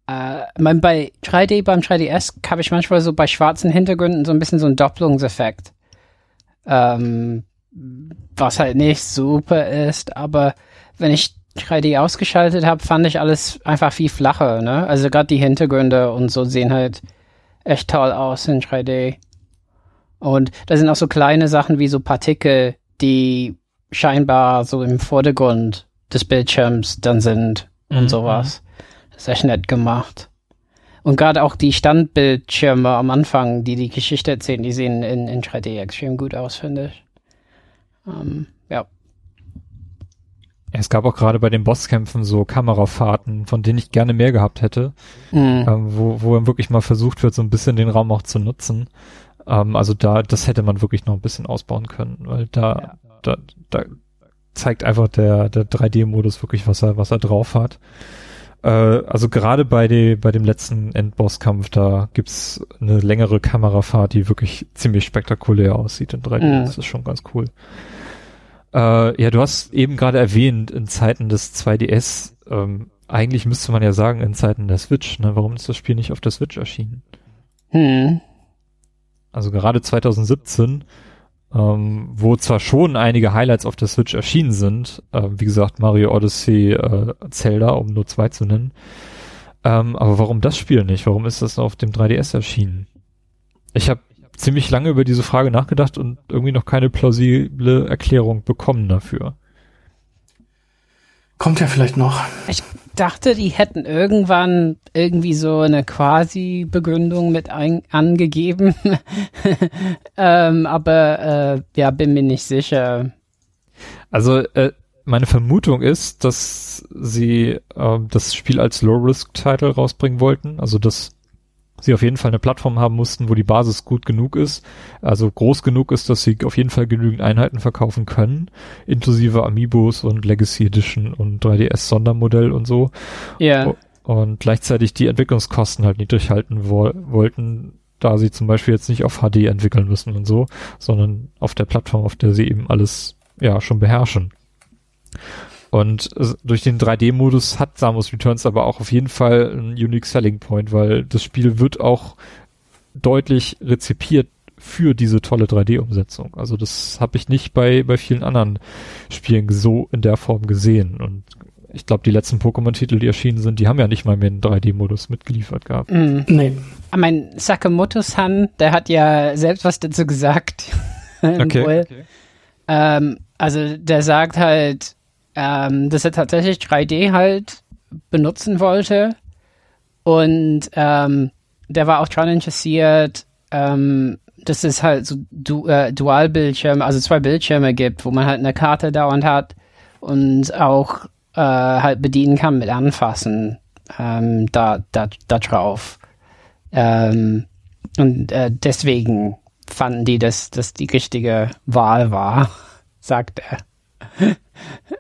äh, mein, bei 3D, beim 3DS habe ich manchmal so bei schwarzen Hintergründen so ein bisschen so einen Doppelungseffekt. Ähm, was halt nicht super ist, aber wenn ich 3D ausgeschaltet habe, fand ich alles einfach viel flacher, ne? Also gerade die Hintergründe und so sehen halt echt toll aus in 3D. Und da sind auch so kleine Sachen wie so Partikel, die scheinbar so im Vordergrund des Bildschirms dann sind und mhm. sowas. Das ist echt nett gemacht. Und gerade auch die Standbildschirme am Anfang, die die Geschichte erzählen, die sehen in, in 3D extrem gut aus, finde ich. Ähm, ja. Es gab auch gerade bei den Bosskämpfen so Kamerafahrten, von denen ich gerne mehr gehabt hätte, mhm. ähm, wo, wo wirklich mal versucht wird, so ein bisschen den Raum auch zu nutzen. Ähm, also da, das hätte man wirklich noch ein bisschen ausbauen können, weil da, ja. da, da zeigt einfach der, der 3D-Modus wirklich, was er, was er drauf hat. Äh, also gerade bei, die, bei dem letzten Endbosskampf, da gibt's eine längere Kamerafahrt, die wirklich ziemlich spektakulär aussieht in 3D. Mhm. Das ist schon ganz cool. Äh, ja, du hast eben gerade erwähnt, in Zeiten des 2DS, ähm, eigentlich müsste man ja sagen, in Zeiten der Switch, ne? Warum ist das Spiel nicht auf der Switch erschienen? Hm. Also gerade 2017, ähm, wo zwar schon einige Highlights auf der Switch erschienen sind, äh, wie gesagt, Mario Odyssey, äh, Zelda, um nur zwei zu nennen. Ähm, aber warum das Spiel nicht? Warum ist das auf dem 3DS erschienen? Ich habe ziemlich lange über diese Frage nachgedacht und irgendwie noch keine plausible Erklärung bekommen dafür. Kommt ja vielleicht noch. Ich dachte, die hätten irgendwann irgendwie so eine quasi Begründung mit ein, angegeben. ähm, aber äh, ja, bin mir nicht sicher. Also äh, meine Vermutung ist, dass sie äh, das Spiel als Low-Risk-Title rausbringen wollten. Also dass sie auf jeden Fall eine Plattform haben mussten, wo die Basis gut genug ist, also groß genug ist, dass sie auf jeden Fall genügend Einheiten verkaufen können, inklusive Amiibos und Legacy Edition und 3DS Sondermodell und so. Ja. Und gleichzeitig die Entwicklungskosten halt niedrig halten wo wollten, da sie zum Beispiel jetzt nicht auf HD entwickeln müssen und so, sondern auf der Plattform, auf der sie eben alles ja schon beherrschen. Und durch den 3D-Modus hat Samus Returns aber auch auf jeden Fall einen Unique Selling Point, weil das Spiel wird auch deutlich rezipiert für diese tolle 3D-Umsetzung. Also das habe ich nicht bei, bei vielen anderen Spielen so in der Form gesehen. Und ich glaube, die letzten Pokémon-Titel, die erschienen sind, die haben ja nicht mal mehr einen 3D-Modus mitgeliefert gehabt. Mm. Nee. Mein Sakamoto-san, der hat ja selbst was dazu gesagt. okay. okay. Ähm, also der sagt halt, ähm, dass er tatsächlich 3D halt benutzen wollte. Und ähm, der war auch daran interessiert, ähm, dass es halt so du äh, Dualbildschirme, also zwei Bildschirme gibt, wo man halt eine Karte dauernd hat und auch äh, halt bedienen kann mit Anfassen ähm, da, da, da drauf. Ähm, und äh, deswegen fanden die, dass das die richtige Wahl war, sagt er.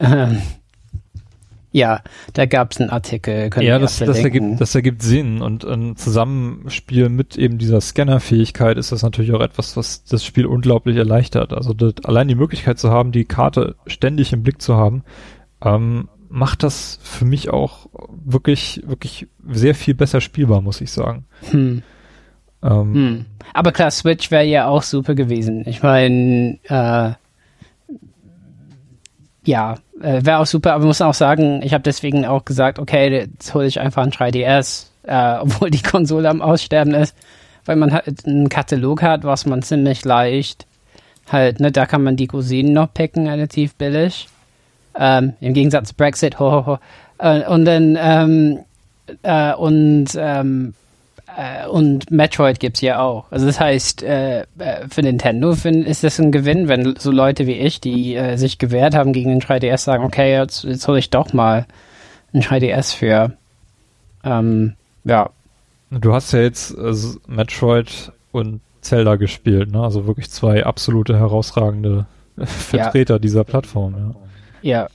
Ähm, ja, da gab es einen Artikel. Ja, das, das, ergibt, das ergibt Sinn und ein Zusammenspiel mit eben dieser Scannerfähigkeit ist das natürlich auch etwas, was das Spiel unglaublich erleichtert. Also das, allein die Möglichkeit zu haben, die Karte ständig im Blick zu haben, ähm, macht das für mich auch wirklich, wirklich sehr viel besser spielbar, muss ich sagen. Hm. Ähm, hm. Aber klar, Switch wäre ja auch super gewesen. Ich meine, äh, ja, äh, wäre auch super, aber muss auch sagen, ich habe deswegen auch gesagt, okay, jetzt hole ich einfach ein 3DS, äh, obwohl die Konsole am Aussterben ist, weil man halt einen Katalog hat, was man ziemlich leicht halt, ne, da kann man die Cousinen noch picken, relativ billig. Ähm, Im Gegensatz zu Brexit, ho, ho, ho. Äh, und dann, ähm, äh, und ähm, äh, und Metroid gibt's ja auch. Also das heißt, äh, äh für Nintendo find, ist das ein Gewinn, wenn so Leute wie ich, die äh, sich gewehrt haben gegen den 3DS, sagen, okay, jetzt, jetzt hole ich doch mal ein 3DS für. Ähm, ja. Du hast ja jetzt also Metroid und Zelda gespielt, ne? Also wirklich zwei absolute herausragende Vertreter ja. dieser Plattform, ja. Ja.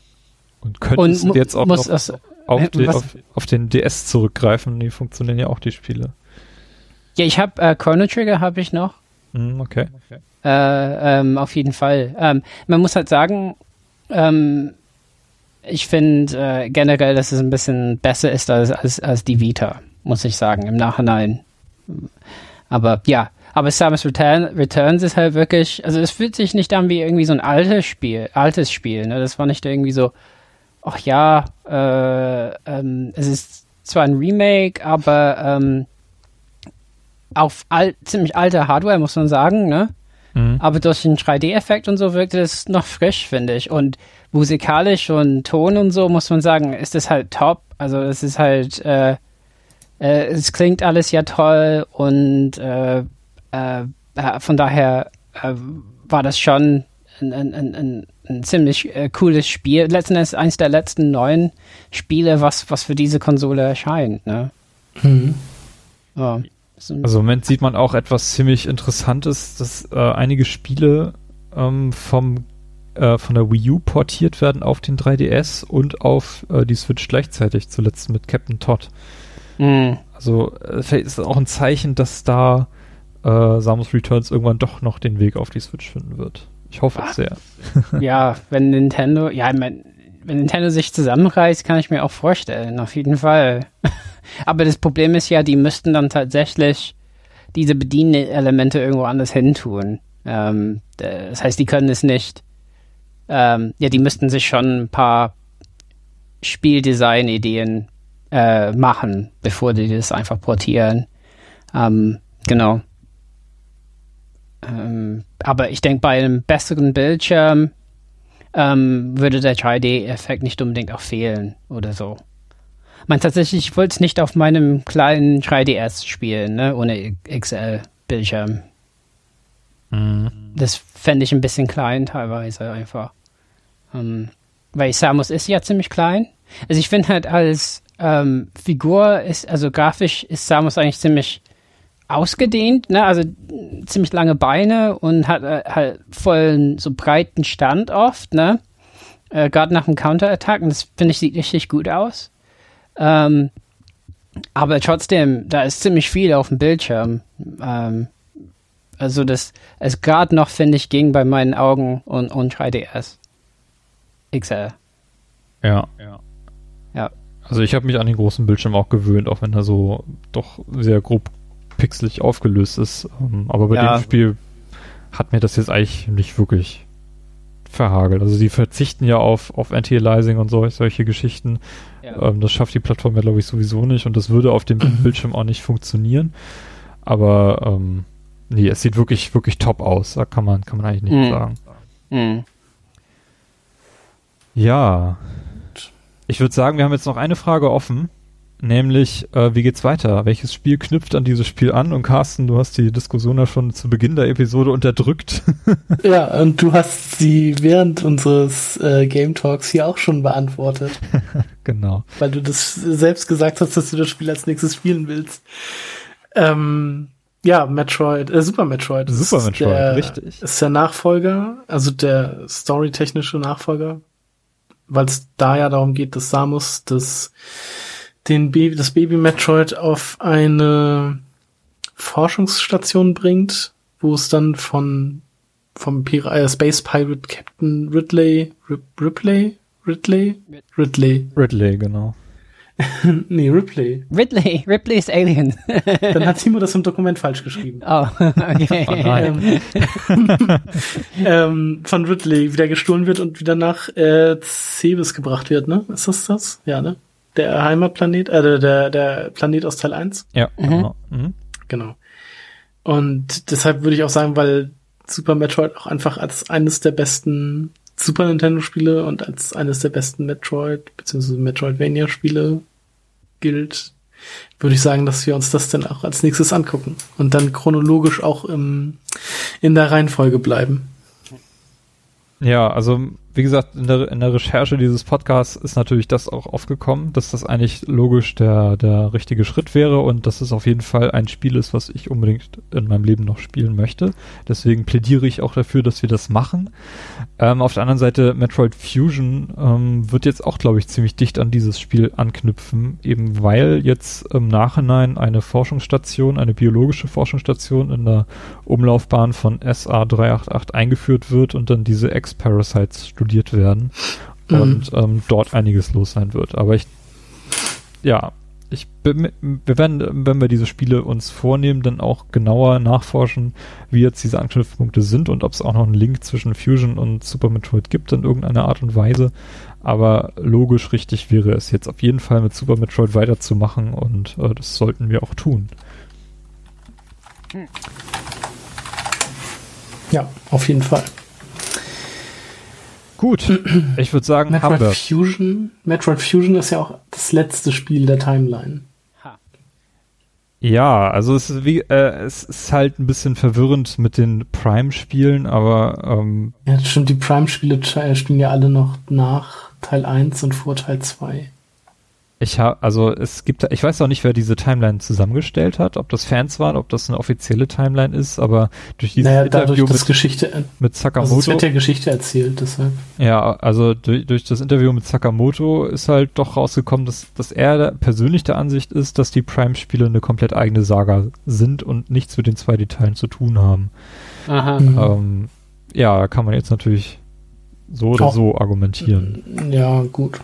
Und könntest und jetzt auch noch auf, die, auf, auf, den DS zurückgreifen, die funktionieren ja auch die Spiele. Ja, ich habe äh, Chrono Trigger habe ich noch. Mm, okay. okay. Äh, ähm, auf jeden Fall. Ähm, man muss halt sagen, ähm, ich finde äh, generell, dass es ein bisschen besser ist als, als, als die Vita, muss ich sagen, im Nachhinein. Aber ja, aber Samus Return, Returns ist halt wirklich, also es fühlt sich nicht an wie irgendwie so ein altes Spiel, altes Spiel, ne? Das war nicht irgendwie so, ach ja, äh, ähm, es ist zwar ein Remake, aber ähm, auf alt, ziemlich alte Hardware, muss man sagen, ne? Mhm. Aber durch den 3D-Effekt und so wirkt es noch frisch, finde ich. Und musikalisch und Ton und so, muss man sagen, ist es halt top. Also es ist halt, äh, äh, es klingt alles ja toll und äh, äh, äh von daher äh, war das schon ein, ein, ein, ein ziemlich cooles Spiel. Letzten Endes eines der letzten neuen Spiele, was, was für diese Konsole erscheint, ne? Mhm. Ja. Also im Moment sieht man auch etwas ziemlich Interessantes, dass äh, einige Spiele ähm, vom äh, von der Wii U portiert werden auf den 3DS und auf äh, die Switch gleichzeitig, zuletzt mit Captain Todd. Mhm. Also äh, vielleicht ist es auch ein Zeichen, dass da äh, Samus Returns irgendwann doch noch den Weg auf die Switch finden wird. Ich hoffe es sehr. ja, wenn Nintendo, ja, wenn Nintendo sich zusammenreißt, kann ich mir auch vorstellen, auf jeden Fall. Aber das Problem ist ja, die müssten dann tatsächlich diese Bedienelemente irgendwo anders hin tun. Ähm, das heißt, die können es nicht. Ähm, ja, die müssten sich schon ein paar Spieldesign-Ideen äh, machen, bevor die das einfach portieren. Ähm, genau. Ähm, aber ich denke, bei einem besseren Bildschirm ähm, würde der 3D-Effekt nicht unbedingt auch fehlen oder so. Man tatsächlich, ich wollte es nicht auf meinem kleinen 3DS spielen, ne, ohne XL-Bildschirm. Mhm. Das fände ich ein bisschen klein teilweise einfach. Ähm, weil Samus ist ja ziemlich klein. Also ich finde halt als ähm, Figur ist, also grafisch ist Samus eigentlich ziemlich ausgedehnt, ne? Also ziemlich lange Beine und hat äh, halt voll so breiten Stand oft, ne? Äh, Gerade nach dem Counterattack und das finde ich sieht richtig gut aus. Ähm, Aber trotzdem, da ist ziemlich viel auf dem Bildschirm. Ähm, also das, es gerade noch, finde ich, ging bei meinen Augen und, und 3DS. XL. Ja, ja. Ja. Also ich habe mich an den großen Bildschirm auch gewöhnt, auch wenn er so doch sehr grob pixelig aufgelöst ist. Ähm, aber bei Ja. dem Spiel hat mir das jetzt eigentlich nicht wirklich verhagelt. Also sie verzichten ja auf, auf Anti-Aliasing und so, solche Geschichten. Ja. Ähm, das schafft die Plattform ja, glaube ich, sowieso nicht und das würde auf dem Bildschirm auch nicht funktionieren. Aber ähm, nee, es sieht wirklich, wirklich top aus. Da kann man, kann man eigentlich nichts Mhm. sagen. Hm. Ja. Ich würde sagen, wir haben jetzt noch eine Frage offen, nämlich, äh, wie geht's weiter? Welches Spiel knüpft an dieses Spiel an? Und Carsten, du hast die Diskussion ja schon zu Beginn der Episode unterdrückt. Ja, und du hast sie während unseres äh, Game Talks hier auch schon beantwortet, genau. weil du das selbst gesagt hast, dass du das Spiel als nächstes spielen willst. Ähm, ja, Metroid, äh, Super Metroid. Das Super ist Metroid, der, richtig. Ist der Nachfolger, also der storytechnische Nachfolger, weil es da ja darum geht, dass Samus das, den Baby, das Baby Metroid auf eine Forschungsstation bringt, wo es dann von vom Pir äh, Space Pirate Captain Ridley Rip, Ripley Ridley Ridley Ridley, genau. nee Ripley Ridley, Ripley ist Alien. dann hat Timo das im Dokument falsch geschrieben oh, okay. nein. ähm, ähm, von Ridley wieder gestohlen wird und wieder nach äh, Cebes gebracht wird, ne? Ist das das? Ja, ne? Der Heimatplanet, äh, der- der, Planet aus Teil 1. Ja, genau. Mhm. Genau. Und deshalb würde ich auch sagen, weil Super Metroid auch einfach als eines der besten Super Nintendo Spiele und als eines der besten Metroid bzw. Metroidvania Spiele gilt, würde ich sagen, dass wir uns das dann auch als nächstes angucken und dann chronologisch auch im, in der Reihenfolge bleiben. Ja, also wie gesagt, in der, in der Recherche dieses Podcasts ist natürlich das auch aufgekommen, dass das eigentlich logisch der, der richtige Schritt wäre und dass es auf jeden Fall ein Spiel ist, was ich unbedingt in meinem Leben noch spielen möchte. Deswegen plädiere ich auch dafür, dass wir das machen. Ähm, auf der anderen Seite, Metroid Fusion ähm, wird jetzt auch, glaube ich, ziemlich dicht an dieses Spiel anknüpfen, eben weil jetzt im Nachhinein eine Forschungsstation, eine biologische Forschungsstation in der Umlaufbahn von SA388 eingeführt wird und dann diese Ex-Parasites studiert werden Mhm. und ähm, dort einiges los sein wird. Aber ich, ja, ich bin, wir werden, wenn wir diese Spiele uns vornehmen, dann auch genauer nachforschen, wie jetzt diese Anknüpfpunkte sind und ob es auch noch einen Link zwischen Fusion und Super Metroid gibt in irgendeiner Art und Weise. Aber logisch richtig wäre es jetzt auf jeden Fall mit Super Metroid weiterzumachen und äh, das sollten wir auch tun. Ja, auf jeden Fall. Gut, ich würde sagen, haben Metroid wir. Fusion, Metroid Fusion ist ja auch das letzte Spiel der Timeline. Ja, also es ist wie, äh, es ist halt ein bisschen verwirrend mit den Prime-Spielen, aber ähm, Ja, stimmt, die Prime-Spiele äh, spielen ja alle noch nach Teil 1 und vor Teil 2. ich habe, also es gibt, ich weiß auch nicht, wer diese Timeline zusammengestellt hat, ob das Fans waren, ob das eine offizielle Timeline ist, aber durch dieses Naja, Interview mit, Geschichte, mit also es Sakamoto, wird ja Geschichte erzählt, deshalb. ja, also durch, durch das Interview mit Sakamoto ist halt doch rausgekommen, dass, dass er persönlich der Ansicht ist, dass die Prime-Spiele eine komplett eigene Saga sind und nichts mit den zwei Detailen zu tun haben. Aha. Mhm. Ähm, ja, da kann man jetzt natürlich so oder Auch- so argumentieren. Ja, gut.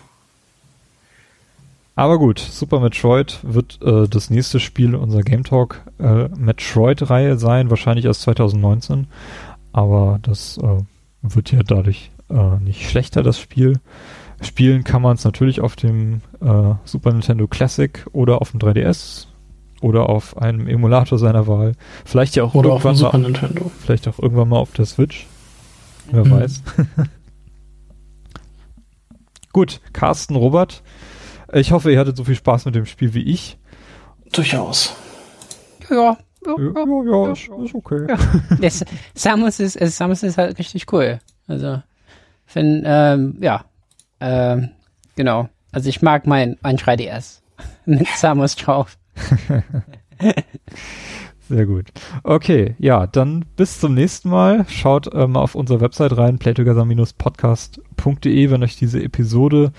Aber gut, Super Metroid wird äh, das nächste Spiel unserer Game Talk äh, Metroid-Reihe sein, wahrscheinlich erst 2019. Aber das äh, wird ja dadurch äh, nicht schlechter, das Spiel. Spielen kann man es natürlich auf dem äh, Super Nintendo Classic oder auf dem 3DS oder auf einem Emulator seiner Wahl. Vielleicht ja auch Oder auf dem irgendwann Super mal, Nintendo. vielleicht auch irgendwann mal auf der Switch. Wer Mhm. weiß. Gut, Carsten, Robert. Ich hoffe, ihr hattet so viel Spaß mit dem Spiel wie ich. Durchaus. Ja. Ja, ja, ja, ist, ist okay. Das, Samus ist, also Samus ist halt richtig cool. Also, wenn, ähm, ja, ähm, genau. Also ich mag mein, mein 3DS mit Samus drauf. Sehr gut. Okay, ja, dann bis zum nächsten Mal. Schaut mal auf unsere Website rein, playtogether-podcast.de, wenn euch diese Episode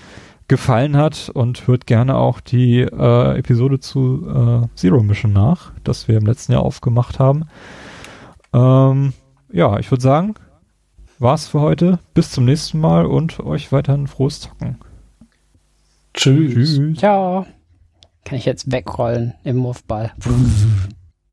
gefallen hat und hört gerne auch die äh, Episode zu äh, Zero Mission nach, das wir im letzten Jahr aufgemacht haben. Ähm, ja, ich würde sagen, war's für heute. Bis zum nächsten Mal und euch weiterhin frohes Zocken. Tschüss. Ciao. Kann ich jetzt wegrollen im Wurfball.